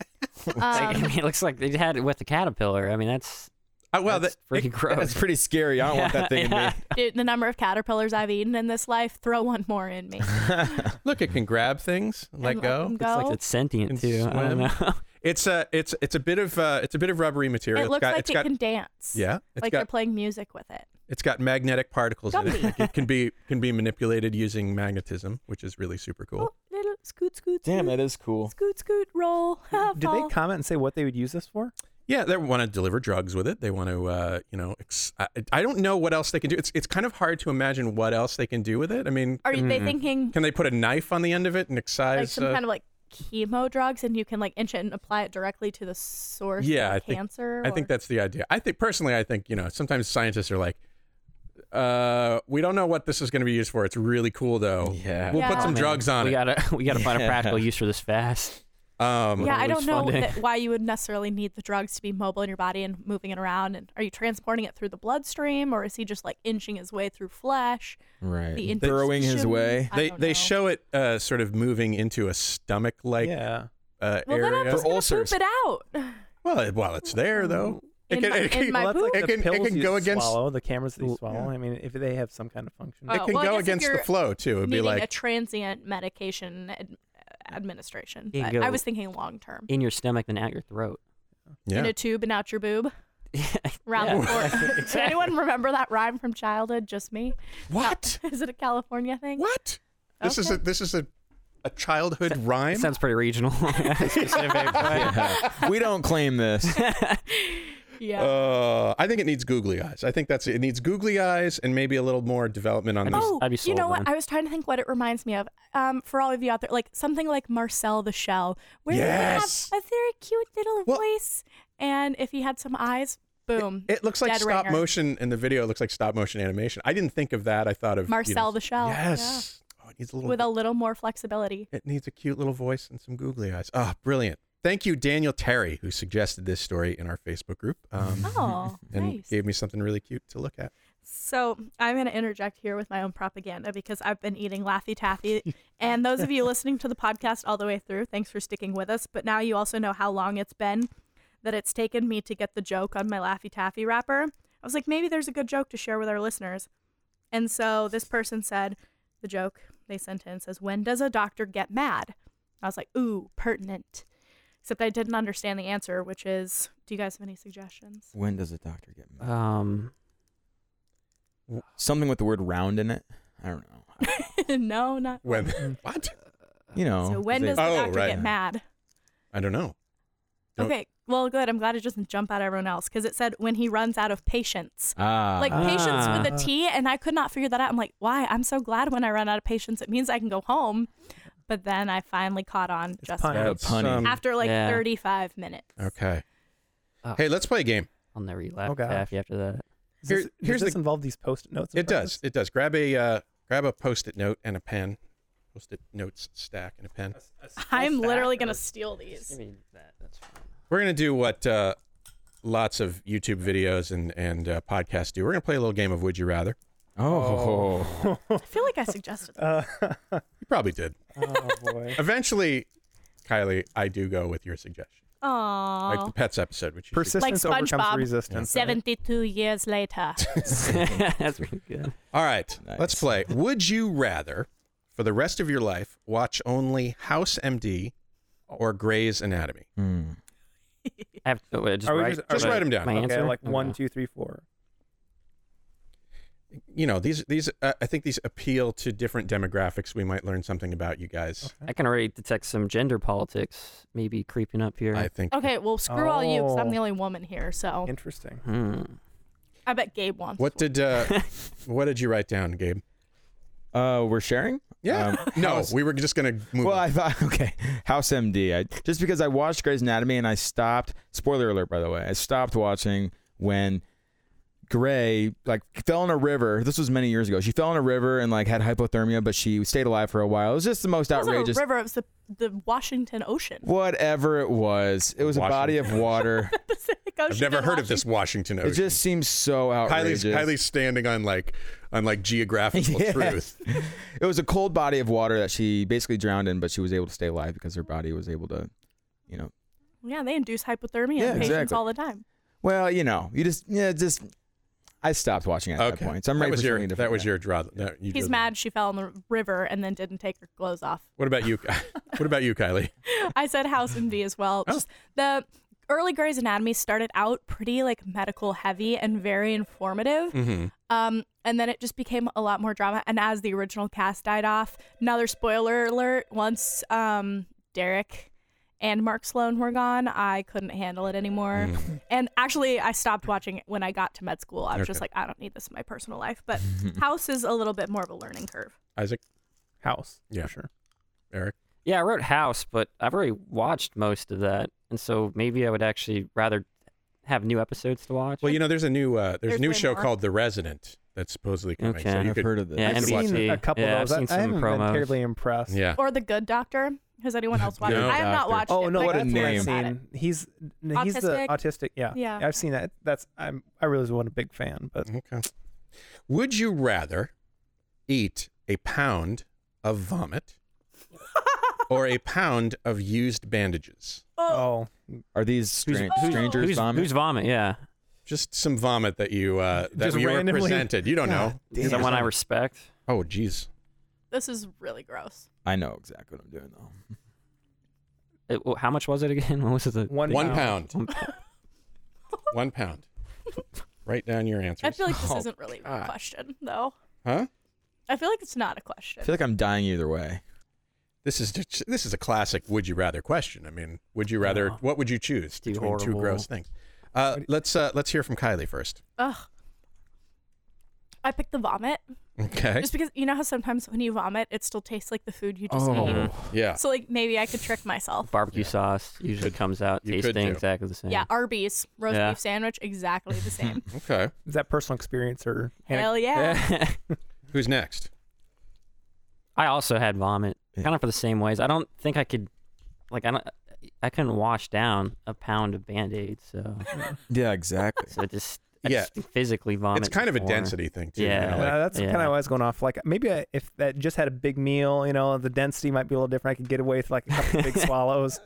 Like, I Um, mean, it looks like they had it with the caterpillar. I mean, that's Uh, well, that's that, pretty gross. That's pretty scary. I don't want that thing Yeah. to Dude, the number of caterpillars I've eaten in this life, throw one more in me. look, it can grab things, let And go. them It's like it's sentient And too. I don't know. It's a it's it's a bit of uh, it's a bit of rubbery material. It It's looks got, like it's it got, can dance. Yeah, it's like they're playing music with it. it's got magnetic particles in it. Like, It can be can be manipulated using magnetism, which is really super cool. Oh, little scoot, scoot, Damn, scoot, that is cool. scoot, scoot, roll. Did they comment and say what they would use this for? Yeah, they want to deliver drugs with it. They want to, uh, you know, ex- I, I don't know what else they can do. It's it's kind of hard to imagine what else they can do with it. I mean, Are they thinking can they put a knife on the end of it and excise? like some uh, kind of like chemo drugs, and you can like inch it and apply it directly to the source yeah, of I think cancer? I think that's the idea. I think personally, I think you know, sometimes scientists are like, uh, we don't know what this is going to be used for. It's really cool though. Yeah. we'll put some Man, drugs on we it. gotta we gotta find a practical use for this fast. Um, Yeah, I don't know that why you would necessarily need the drugs to be mobile in your body and moving it around. And are you transporting it through the bloodstream, or is he just like inching his way through flesh? Right. The Burrowing his way. I they they know. show it uh, sort of moving into a stomach like yeah. uh, Well, then I'm area. just gonna ulcers. poop it out. Well, it- well, it's there though. It In can, my- it in can, my well, that's like it can, it can go against swallow, the cameras that you swallow. yeah. I mean, if they have some kind of function. Oh, it can well, go against the flow too. It'd be Needing like a transient medication ad- administration. But I was thinking long term. In your stomach, then out your throat. yeah. In a tube and out your boob. Round Yeah. the floor. Does anyone remember that rhyme from childhood? Just me? What? Is it a California thing? What? This is a this is a a childhood rhyme. Sounds pretty regional. Specific. Yeah. we don't claim this. Yeah. Uh, I think it needs googly eyes. I think that's it. It needs googly eyes and maybe a little more development on I'd this. Oh, I'd be you know sold what? then. I was trying to think what it reminds me of. Um, for all of you out there, like something like Marcel the Shell, where Yes. he have a very cute little Well- voice, and if he had some eyes, boom. It looks like stop ringer. motion in the video. It looks like stop motion animation. I didn't think of that. I thought of you Marcel know, the Shell. Yes. Oh, it needs a little. With a little more flexibility. it needs a cute little voice and some googly eyes. Ah, brilliant. Thank you, Daniel Terry, who suggested this story in our Facebook group. Um, Oh, and nice. gave me something really cute to look at. So I'm going to interject here with my own propaganda because I've been eating Laffy Taffy. and those of you listening to the podcast all the way through, thanks for sticking with us. But now you also know how long it's been that it's taken me to get the joke on my Laffy Taffy wrapper. I was like, maybe there's a good joke to share with our listeners. And so this person said, the joke they sent in says, When does a doctor get mad? I was like, ooh, pertinent. Except I didn't understand the answer, which is, do you guys have any suggestions? When does a doctor get mad? um, Something with the word round in it. I don't know. no, not When? what? You know. So when they- does the Oh, doctor right. get mad? I don't know. Don't- Okay, well, good. I'm glad it doesn't jump out at everyone else because it said when he runs out of patience. ah Like patience Ah. with a T, and I could not figure that out. I'm like, why? I'm so glad when I run out of patience. It means I can go home. But then I finally caught on It's just punny. Yeah, It's, punny. um, after like Yeah. 35 minutes. Okay. Oh. Hey, let's play a game. I'll never eat Laffy Oh, gosh. Taffy after that. Does Here- this, does here's this the- involve these post-it notes? in It front of does. us? It does. Grab a uh, grab a post-it note and a pen. Post-it notes stack and a pen. I'm literally gonna steal Give these. me that. That's fine. We're gonna do what uh, lots of YouTube videos and and uh, podcasts do. We're gonna play a little game of Would You Rather. Oh. I feel like I suggested that. Uh, You probably did. oh boy. Eventually, Kylie, I do go with your suggestion, Oh like the Aww. pets episode, which you Persistence Like overcomes SpongeBob. resistance. right? 72 years later. that's really good. All right, Nice. let's play. Would you rather, for the rest of your life, watch only House MD or Grey's Anatomy? Hmm. I have to, just Are we write, just- Just we- write them down. My Okay, answer. like one, Okay. two, three, four. You know, these these uh, I think these appeal to different demographics. We might learn something about you guys. I can already detect some gender politics maybe creeping up here. I think. Okay, well, screw all you because I'm Oh. the only woman here. So Interesting. Hmm. I bet Gabe wants What one. did uh, what did you write down, Gabe? Uh, we're sharing. Yeah. Um, no, we were just gonna move. Well, on. I thought okay, House MD. I, just because I watched Grey's Anatomy and I stopped. Spoiler alert, by the way. I stopped watching when Grey like fell in a river. This was many years ago. She fell in a river and like had hypothermia, but she stayed alive for a while. It was just the most It wasn't outrageous. a river. It was the, the Washington Ocean. Whatever it was, it was a body of water. I've never in heard of this Washington. Ocean. it just seems so Kylie's, outrageous. Kylie's standing on like on like geographical Yeah. truth. It was a cold body of water that she basically drowned in, but she was able to stay alive because her body was able to, you know. Yeah, they induce hypothermia Yeah, in patients exactly. all the time. Well, you know, you just yeah, just I stopped watching at Okay, that point. So I'm that ready was for your something that was your draw. that you He's drew. mad she fell in the river and then didn't take her clothes off. What about you? what about you, Kylie? I said House MD as well. Oh. The early Grey's Anatomy started out pretty like medical heavy and very informative. Mm-hmm. Um, and then it just became a lot more drama. And as the original cast died off, another spoiler alert: once um, Derek and Mark Sloan were gone, I couldn't handle it anymore. Mm. And actually, I stopped watching it when I got to med school. I was just like, I don't need this in my personal life. But House is a little bit more of a learning curve. Isaac, House. Yeah. For sure. Eric. Yeah, I wrote House, but I've already watched most of that, and so maybe I would actually rather have new episodes to watch. Well, you know, there's a new uh, there's, There's a new show more. called The Resident that's supposedly coming. Okay. So you I've could, heard of this. Yeah, I've could seen NBC. a couple Yeah, of those. I've seen I, I some haven't been terribly impressed. yeah. Or The Good Doctor. Has anyone else watched No. it? I have not Doctor. watched Oh it. no! but what a that's what I've name. seen. it. He's he's the Autistic? autistic. Yeah, Yeah. I've seen that. That's I'm I really wasn't a big fan, but Okay. Would you rather eat a pound of vomit or a pound of used bandages? oh, oh. Are these stra- who's- strangers who's, vomit? who's vomit? Yeah, Just some vomit that you uh, that Just you were randomly- presented. You don't know. damn. someone I respect. Oh, jeez. This is really gross. I know exactly what I'm doing though. It, well, how much was it again? What was it? The, one One pound. pound. One pound. Write down your answers. I feel like this Oh, isn't really a God. question, though. huh? I feel like it's not a question. I feel like I'm dying either way. This is just, this is a classic would you rather question. I mean, would you rather Oh. what would you choose Too between two horrible. gross things? Uh, let's uh, let's hear from Kylie first. Ugh. I picked the vomit Okay. just because you know how sometimes when you vomit, it still tastes like the food you just ate. Mhm. Yeah. So like maybe I could trick myself. barbecue sauce usually comes out you could tasting do. exactly the same. Yeah, Arby's roast Yeah. beef sandwich, exactly the same. Okay. Is that personal experience or? Hell yeah. Who's next? I also had vomit, Yeah. kind of for the same ways. I don't think I could, like, I don't, I couldn't wash down a pound of band aids, so Yeah, exactly. so just, I Yeah. just physically vomit. it's kind of a before. density thing too. you Yeah. know, Uh, like- that's yeah. kind of what I was going off. Like maybe I, if that just had a big meal, you know, the density might be a little different. I could get away with like a couple big swallows.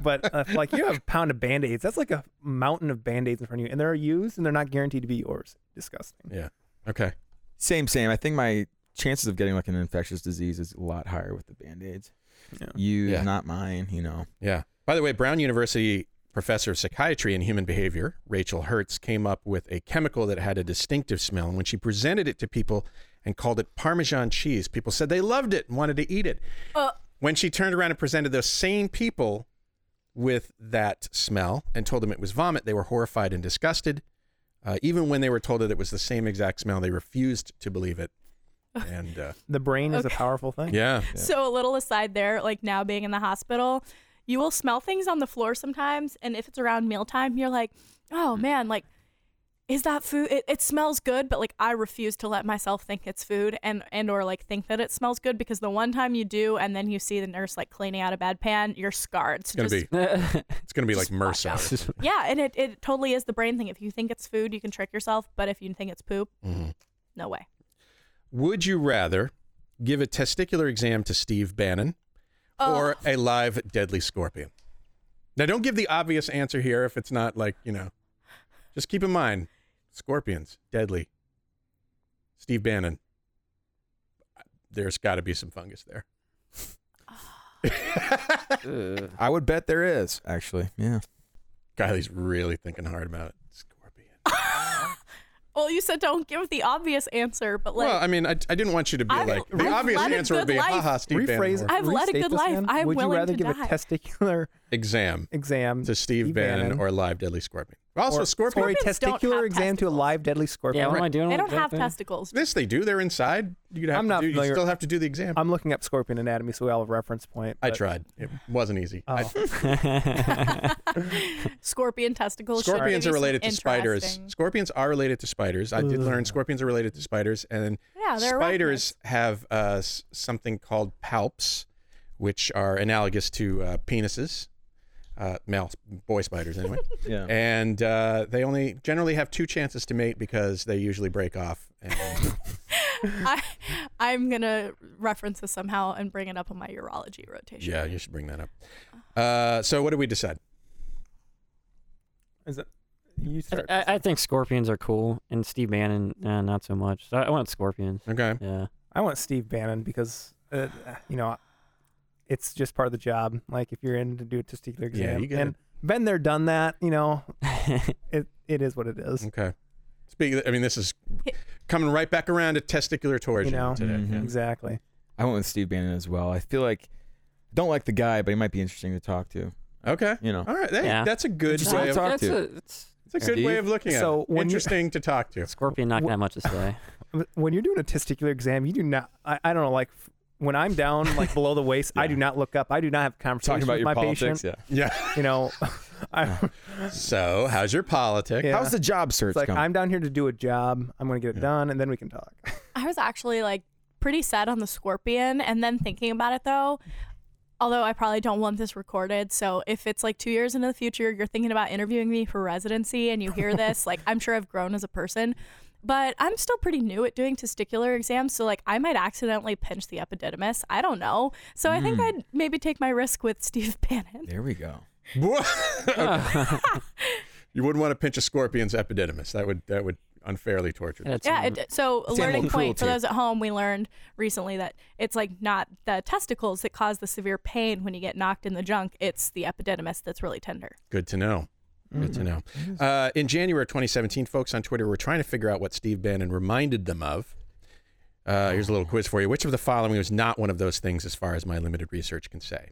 But uh, like you have a pound of band aids, that's like a mountain of band aids in front of you, and they're used and they're not guaranteed to be yours. Disgusting. yeah. Okay. Same, same. I think my chances of getting like an infectious disease is a lot higher with the band aids. Yeah. You, Yeah. not mine. You know. Yeah. By the way, Brown University professor of psychiatry and human behavior, Rachel Herz, came up with a chemical that had a distinctive smell. And when she presented it to people and called it Parmesan cheese, people said they loved it and wanted to eat it. Uh. When she turned around and presented those same people with that smell and told them it was vomit, they were horrified and disgusted. Uh, even when they were told that it was the same exact smell, they refused to believe it. And uh, The brain is a powerful thing. yeah, So a little aside there, like now being in the hospital, you will smell things on the floor sometimes, and if it's around mealtime, you're like, oh man, like. Is that food? It, it smells good, but like I refuse to let myself think it's food and and or like think that it smells good because the one time you do and then you see the nurse like cleaning out a bad pan, you're scarred. it's gonna Just- be it's gonna be like just watch MRSA. Yeah, and it, it totally is the brain thing. If you think it's food, you can trick yourself, but if you think it's poop, Mhm. no way. Would you rather give a testicular exam to Steve Bannon or a live deadly scorpion? Now, don't give the obvious answer here if it's not like, you know, just keep in mind scorpions, deadly. Steve Bannon, there's got to be some fungus there. I would bet there is actually. Yeah. Kylie's really thinking hard about it. Scorpion. Well, you said don't give the obvious answer, but like well, I mean, I, I didn't want you to be I've- like, the I've obvious answer would be, life. haha, Steve Rephrase. I've led a good life. again. I'm Would you willing rather to give die. a testicular exam exam to Steve, Steve Bannon, Bannon. or a live deadly scorpion. Also, or, scorpion. or a testicular have exam to a live deadly scorpion? Yeah, what am I doing? they don't have thing? testicles. This they do. They're inside. You'd have I'm to not do, you familiar- still have to do the exam. I'm looking up scorpion anatomy, so we all have a reference point. I tried. It wasn't easy. I- Oh. Scorpion testicles. scorpions are related to spiders. Scorpions are related to spiders. I did learn scorpions are related to spiders, and Yeah, spiders arachnids. have uh, something called palps, which are analogous to uh, penises. Uh, male boy spiders, anyway. Yeah. and uh, they only generally have two chances to mate because they usually break off. And I, I'm gonna reference this somehow and bring it up on my urology rotation. yeah, you should bring that up. Uh, so, what did we decide? Is that You I, start. I, I think scorpions are cool, and Steve Bannon, uh, not so much. So I want scorpions. Okay. Yeah. I want Steve Bannon because, uh, you know, it's just part of the job. Like if you're in to do a testicular exam, Yeah, exam, you gotta- and been there, done that. You know, it it is what it is. Okay. Speaking, of, I mean, this is coming right back around to testicular torsion You know, today. Mhm. yeah. exactly. I went with Steve Bannon as well. I feel like don't like the guy, but he might be interesting to talk to. Okay. You know, All right. Hey, Yeah. That's a good Just way wanna of. talk to. a, it's, It's a good way of looking at So it. when you- Interesting to talk to. scorpion not that much to say. When you're doing a testicular exam, you do not. I, I don't know. Like f- when I'm down, like below the waist, I do not look up. I do not have conversations talking about with your my politics. patient. Yeah. Yeah. You know, I, So, how's your politics? Yeah. How's the job search it's like going? I'm down here to do a job. I'm going to get it Yeah. done, and then we can talk. I was actually like pretty set on the scorpion, and then thinking about it though. Although I probably don't want this recorded, so if it's like two years into the future, you're thinking about interviewing me for residency, and you hear this, like I'm sure I've grown as a person, but I'm still pretty new at doing testicular exams, so like I might accidentally pinch the epididymis. I don't know, so I think hmm. I'd maybe take my risk with Steve Bannon. there we go. you wouldn't want to pinch a scorpion's epididymis. That would that would unfairly torture. them. That's, Yeah. It, so a It's learning animal point for those at home, we learned recently that it's like not the testicles that cause the severe pain when you get knocked in the junk. It's the epididymis that's really tender. Good to know. Good to know. Uh, in January of 2017, folks on Twitter were trying to figure out what Steve Bannon reminded them of. Uh, here's a little quiz for you. Which of the following was not one of those things, as far as my limited research can say?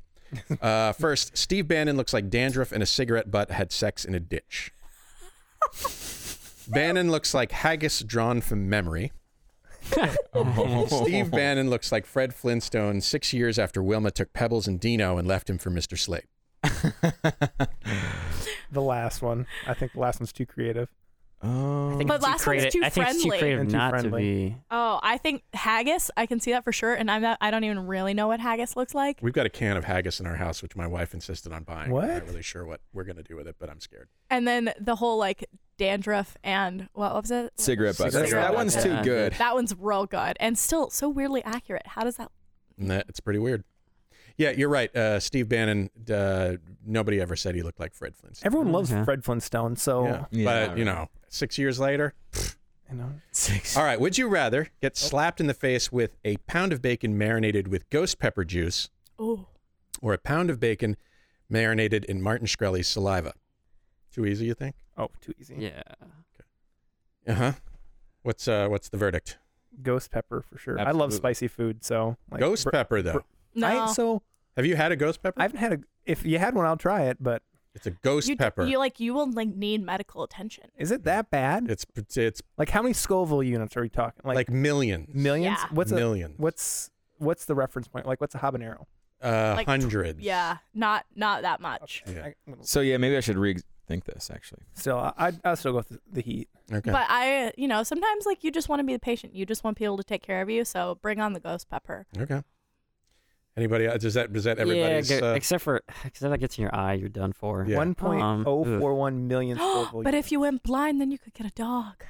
Uh, first, Steve Bannon looks like dandruff and a cigarette butt had sex in a ditch. Bannon looks like haggis drawn from memory. Steve Bannon looks like Fred Flintstone six years after Wilma took Pebbles and Dino and left him for Mr. Slate. The last one, I think the last one's too creative. Oh, I think But it's too last one's creative. too I think it's too friendly. creative And too not friendly. to be. Oh, I think haggis. I can see that for sure, and I'm not. I don't even really know what haggis looks like. We've got a can of haggis in our house, which my wife insisted on buying. I'm not really sure what we're going to do with it, but I'm scared. And then the whole like dandruff and what was it? cigarette butt. Cigarette that butt, one's yeah. too good. That one's real good and still so weirdly accurate. How does that? And that, it's pretty weird. Yeah, you're right. Uh, Steve Bannon, uh, nobody ever said he looked like Fred Flintstone. Everyone loves Okay. Fred Flintstone, so yeah. Yeah, but, you right. know, six years later. you know. Six. All right. Would you rather get slapped in the face with a pound of bacon marinated with ghost pepper juice Oh, or a pound of bacon marinated in Martin Shkreli's saliva? Too easy, you think? Oh, too easy. Yeah. Uh huh. What's uh what's the verdict? Ghost pepper for sure. I love Absolutely. spicy food, so like, ghost br- pepper though. No. I, so Have you had a ghost pepper? I haven't had a. If you had one, I'll try it. But it's a ghost you, pepper. You like you will like need medical attention. is it that bad? it's it's like how many Scoville units are we talking? like, Like, millions. millions? Yeah. What's millions. a what's what's the reference point? Like what's a habanero? uh, Like, hundreds. Yeah, not not that much. Yeah. I, So yeah, maybe I should rethink this actually. still, I I'll still go with the, the heat. Okay. But I, you know, sometimes like you just want to be the patient. You just want people to take care of you. So bring on the ghost pepper. okay. Anybody? Does that does that Yeah, everybody's? go- uh, except for except that gets in your eye, you're done for. Yeah. One point Um, oh ugh. four one million Scoville. but if you went blind, then you could get a dog,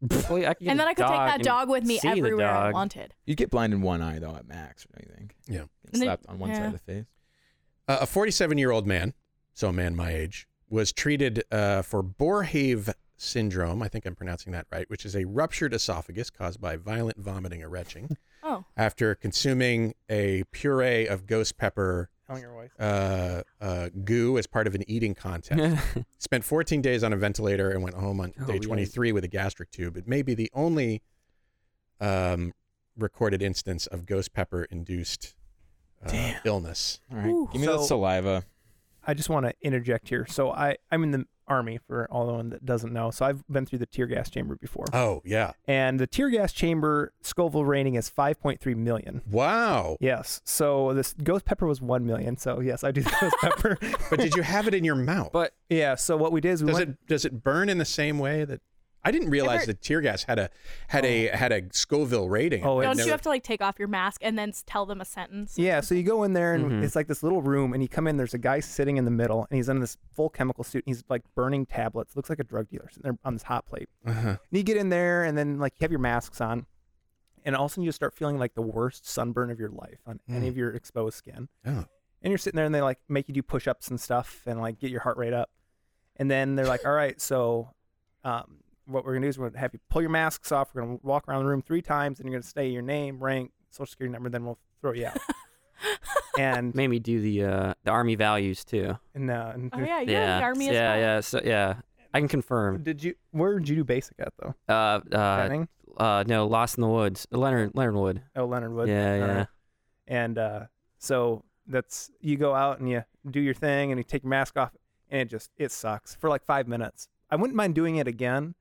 Well, I get and a then I could take that dog with me everywhere I wanted. You'd get blind in one eye though at max, don't you think? Yeah. Get And then- slapped on one side of the face. Uh, a 47 year old man, so a man my age, was treated uh, for Boerhaave syndrome. I think I'm pronouncing that right, which is a ruptured esophagus caused by violent vomiting or retching Oh, after consuming a puree of ghost pepper telling your wife. uh, uh, goo as part of an eating contest. Spent 14 days on a ventilator and went home on Oh, day yikes. 23 with a gastric tube. It may be the only um, recorded instance of ghost pepper induced uh, illness. All right, Ooh. give me So- that saliva. I just want to interject here. So I I'm in the army for all the one that doesn't know. So I've been through the tear gas chamber before, Oh, yeah. and the tear gas chamber Scoville rating is 5.3 million. Wow. Yes. So this ghost pepper was 1 million. So yes, I do the ghost pepper. But did you have it in your mouth? but yeah. So what we did is we does went. it does it burn in the same way that I didn't realize Ever- that tear gas had a had a had a Scoville rating. Oh, don't never- you have to like take off your mask and then s- tell them a sentence? Yeah, so you go in there and Mhm. it's like this little room, and you come in. There's a guy sitting in the middle, and he's in this full chemical suit. And he's like burning tablets. Looks like a drug dealer sitting there on this hot plate. Uh-huh. And you get in there, and then like you have your masks on, and all of a sudden you start feeling like the worst sunburn of your life on any Mm. of your exposed skin. Oh. And you're sitting there, and they like make you do push-ups and stuff, and like get your heart rate up. And then they're like, "All right, so um, what we're gonna do is we're gonna have you pull your masks off. We're gonna walk around the room three times, and you're gonna say your name, rank, social security number. Then we'll throw you out. and Made me do the uh, the army values too. and, uh, and Oh yeah, you're yeah, the army as well. yeah, so, yeah. I can confirm. Did you? Where did you do basic at though? Uh, uh, Benning? uh, no, Lost in the Woods. Leonard Leonard Wood. Oh, Leonard Wood. Yeah, All yeah. And uh, so that's you go out and you do your thing and you take your mask off and it just it sucks for like five minutes. I wouldn't mind doing it again.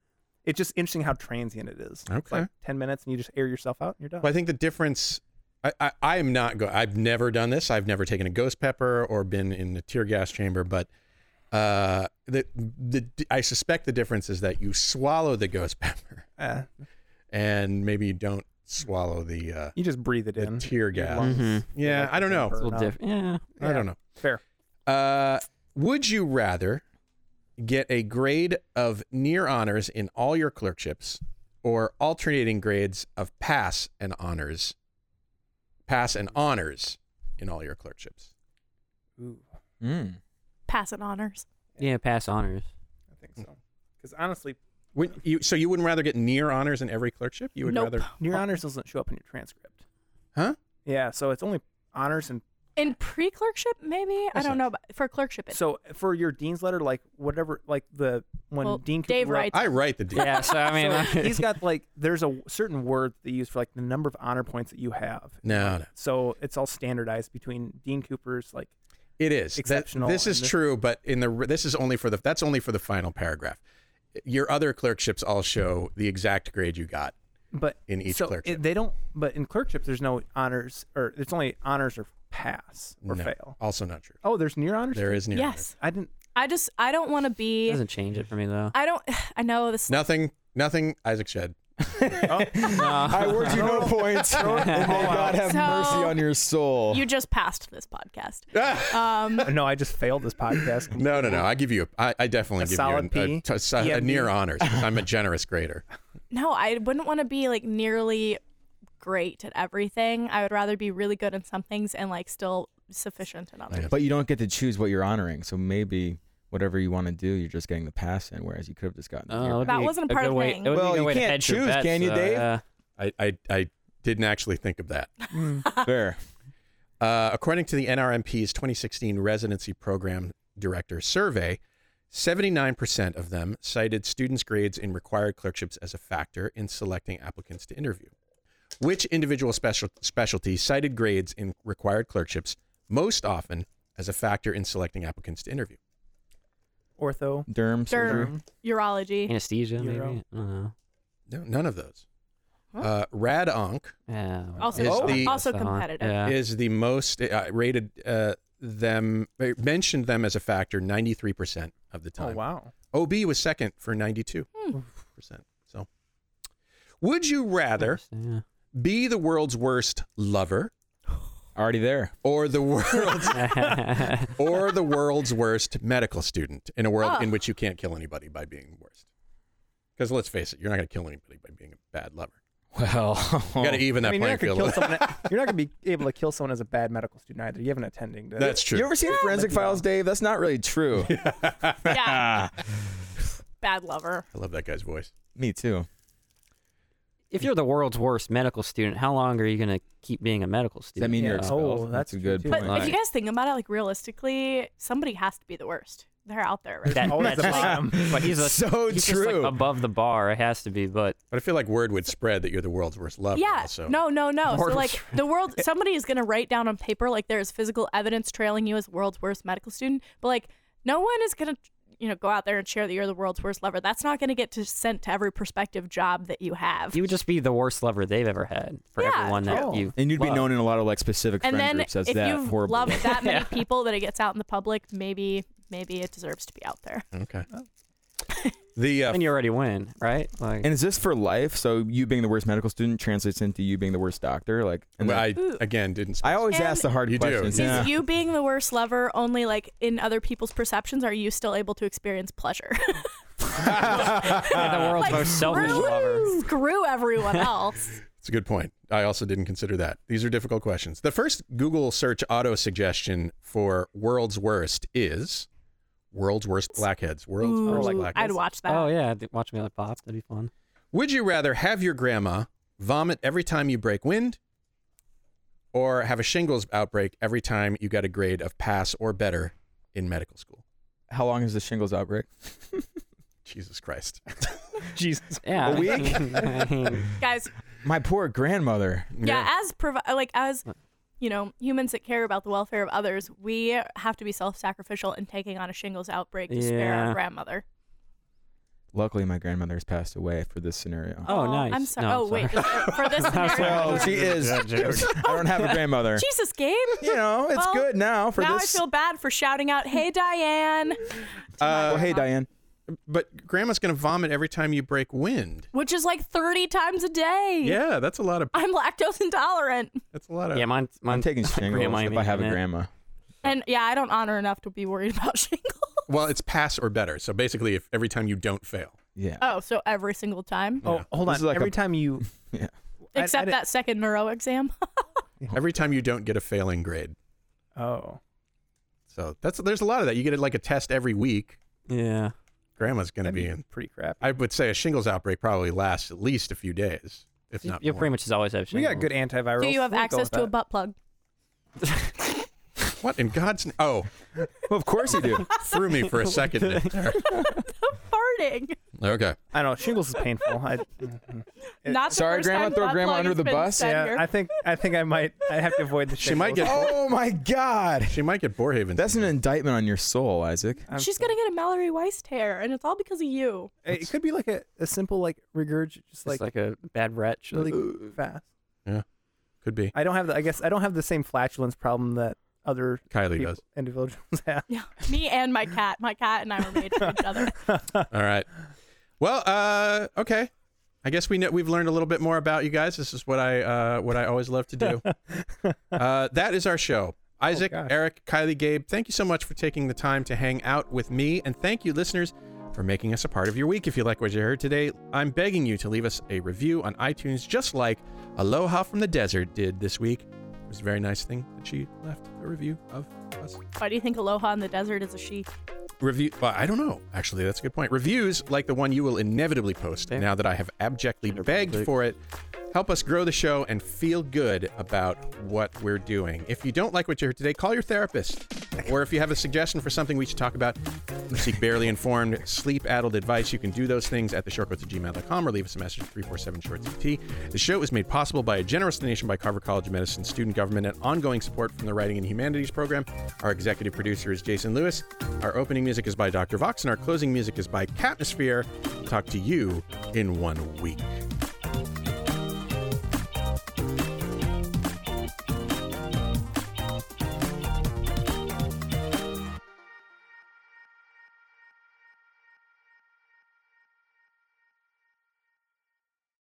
It's just interesting how transient it is. It's Okay. like ten minutes and you just air yourself out and you're done. Well, I think the difference. I, I, I am not go. I've never done this. I've never taken a ghost pepper or been in a tear gas chamber. But uh, the the I suspect the difference is that you swallow the ghost pepper Uh, and maybe you don't swallow the uh, you just breathe it the in. tear gas. lungs Mhm. feel Yeah, like I don't know. It's a little up. different. Yeah. I Yeah. don't know. Fair. Uh, would you rather get a grade of near honors in all your clerkships or alternating grades of pass and honors? Pass and honors in all your clerkships. Ooh, Mm. and honors. Yeah, pass honors. I think so. Because honestly, Would you, so you wouldn't rather get near honors in every clerkship? You would Nope. rather, near honors doesn't show up in your transcript. huh? Yeah, so it's only honors and In pre-clerkship, maybe I don't know. But for clerkship, it, so for your dean's letter, like whatever, like the when Well, Dean Dave wrote- writes- I write the deal. Yeah, so I mean, so he's got like there's a certain word they use for like the number of honor points that you have. No, no. So it's all standardized between Dean Cooper's like It is That- Exceptional this is and this- true, but in the this is only for the that's only for the final paragraph. Your other clerkships all show the exact grade you got. but In each so clerkship. they don't but in clerkships there's no honors or it's only honors or pass or No, fail. Also not true. Oh, there's near honors. There is near honors. yes. I didn't. I just I don't want to be. doesn't change it for me though. I don't. I know this. Nothing. Nothing. Isaac shed. I award you no points, and may God have So- mercy on your soul. You just passed this podcast. Um, No, I just failed this podcast. No, no, no. I give you. A, I, I definitely A give solid you a, P? a, a, a EMD? near honors. 'cause I'm a generous grader. no, I wouldn't want to be like nearly great at everything. I would rather be really good in some things and like still sufficient in others. but you don't get to choose what you're honoring, so maybe whatever you want to do, you're just getting the pass in, whereas you could have just gotten. the Oh, near it would pass. That wasn't a part of the way- thing. It would be a Well, you way can't hedge choose, bets, can you, so, Dave? yeah. I, I, I didn't actually think of that. Fair. Uh, according to the NRMP's 2016 residency program director survey, 79% of them cited students' grades in required clerkships as a factor in selecting applicants to interview. Which individual special, specialty cited grades in required clerkships most often as a factor in selecting applicants to interview? Ortho. Derm surgery. Derm, urology. Anesthesia, maybe. I don't know. No, none of those. Uh, Rad Onc Yeah. Also, Is the- also So, huh? competitive. Yeah. is the most uh, rated uh, them uh, mentioned them as a factor 93% of the time. Oh wow. OB was second for 92%. So, would you rather Yeah. Be the world's worst lover Already there. or the world's or the world's worst medical student in a world Oh. in ah. which you can't kill anybody by being the worst? Because let's face it, you're not going to kill anybody by being a bad lover. Well, You got to even that I mean, you're not gonna field. kill someone. You're not gonna be able to kill someone as a bad medical student either. You have an attending. To That's true. you ever seen Forensic Files, Dave? That's not really true. yeah. Bad lover. I love that guy's voice. Me too. If you're the world's worst medical student, how long are you going to keep being a medical Does student? that mean you're Yeah. expelled? Oh, that's a good point. But point. if you guys think about it, like realistically, somebody has to be the worst. They're out there, right? That, Always that's the just- but he's a, So he's just, like, true. above the bar. It has to be, but But I feel like word would spread that you're the world's worst lover. Yeah. Also. No, no, no. Lord So like the world somebody is gonna write down on paper like there's physical evidence trailing you as world's worst medical student, but like no one is gonna you know, go out there and share that you're the world's worst lover. That's not gonna get to sent to every prospective job that you have. you would just be the worst lover they've ever had for Yeah, everyone that true. you and you'd be known in a lot of like specific and friend then groups as if that you've horrible. loved that many Yeah. people that it gets out in the public, maybe maybe it deserves to be out there. Okay. the uh, and you already win, right? Like, and is this for life? So you being the worst medical student translates into you being the worst doctor? Like, and well, I Ooh. again didn't. I always And ask the hard You do. questions. Is Yeah. You being the worst lover only like in other people's perceptions? Are you still able to experience pleasure? the world's Like, most selfish screw- lover. Screw everyone else. It's a good point. I also didn't consider that. These are difficult questions. The first Google search auto suggestion for world's worst is World's Worst Blackheads. World's Ooh, Worst like Blackheads. I'd watch that. Oh yeah, watch me like pop. That'd be fun. Would you rather have your grandma vomit every time you break wind or have a shingles outbreak every time you got a grade of pass or better in medical school? How long is the shingles outbreak? Jesus Christ. Jesus. Yeah. A I week? mean, I mean, Guys, My poor grandmother. yeah, as provi- like as you know, humans that care about the welfare of others, we have to be self-sacrificial in taking on a shingles outbreak to spare our grandmother. Luckily, my grandmother has passed away for this scenario. Oh, Aw, nice. I'm sorry. No, oh, wait. sorry. just For, for this scenario. Well, she is. I don't have a grandmother. Jesus, Gabe. You know, it's Well, good now for now this. Now I feel bad for shouting out, "Hey, Diane," Uh, hey, Diane. But grandma's going to vomit every time you break wind. which is like 30 times a day. Yeah, that's a lot of I'm lactose intolerant. that's a lot of yeah, mine. I'm mine taking shingles grandma if I have a making it. grandma. And yeah, I don't honor enough to be worried about shingles. Well, it's pass or better. So basically if every time you don't fail. Yeah. Oh, so every single time? Oh, hold on. like Every a- time you Yeah. I- I Except that second neuro exam. Every time you don't get a failing grade. Oh. So that's there's a lot of that. You get like a test every week. Yeah. Grandma's going to be be in. pretty crap. I would say a shingles outbreak probably lasts at least a few days, if You, not you more. pretty much just always have. shingles. we got good antivirals. Do you have We'll access to a butt plug? What in God's name? Oh, Well, of course you do. threw me for a second there. the Farting. Okay. I know shingles is painful. I. It- Not the Sorry, first Grandma, time throw butt Grandma plug under has the been bus? said yeah, here. I think I think I might. I have to avoid the. She might shingles. get- oh my God. She might get Borehaven. That's an indictment on your soul, Isaac. I'm She's sorry. gonna get a Mallory Weiss tear, and it's all because of you. It could be like a, a simple like regurg, just Just like, like, a bad retch. really fast. Yeah. Could be. I don't have the. I guess I don't have the same flatulence problem that other Kylie people, does. individuals have. Yeah, me and my cat. My cat and I were made for each other. All right. Well, uh, okay. I guess we know we've learned a little bit more about you guys. This is what I uh, what I always love to do. uh, that is our show. Isaac, gosh. Eric, Kylie, Gabe, thank you so much for taking the time to hang out with me, and thank you, listeners, for making us a part of your week. If you like what you heard today, I'm begging you to leave us a review on iTunes, just like Aloha from the Desert did this week. It was a very nice thing that she left a review of us. Why do you think Aloha in the desert is a she? Review. Well, I don't know. Actually, that's a good point. Reviews like the one you will inevitably post Yeah. now that I have abjectly begged for it help us grow the show and feel good about what we're doing. If you don't like what you heard today, call your therapist. Or if you have a suggestion for something we should talk about, seek barely informed, sleep addled advice, you can do those things at theshortcoats at gmail.com or leave us a message at 347 short CT. The show is made possible by a generous donation by Carver College of Medicine, student government, and ongoing support from the Writing and Humanities program. Our executive producer is Jason Lewis. Our opening music is by Dr. Vox, and our closing music is by Catmosphere. Talk to you in one week.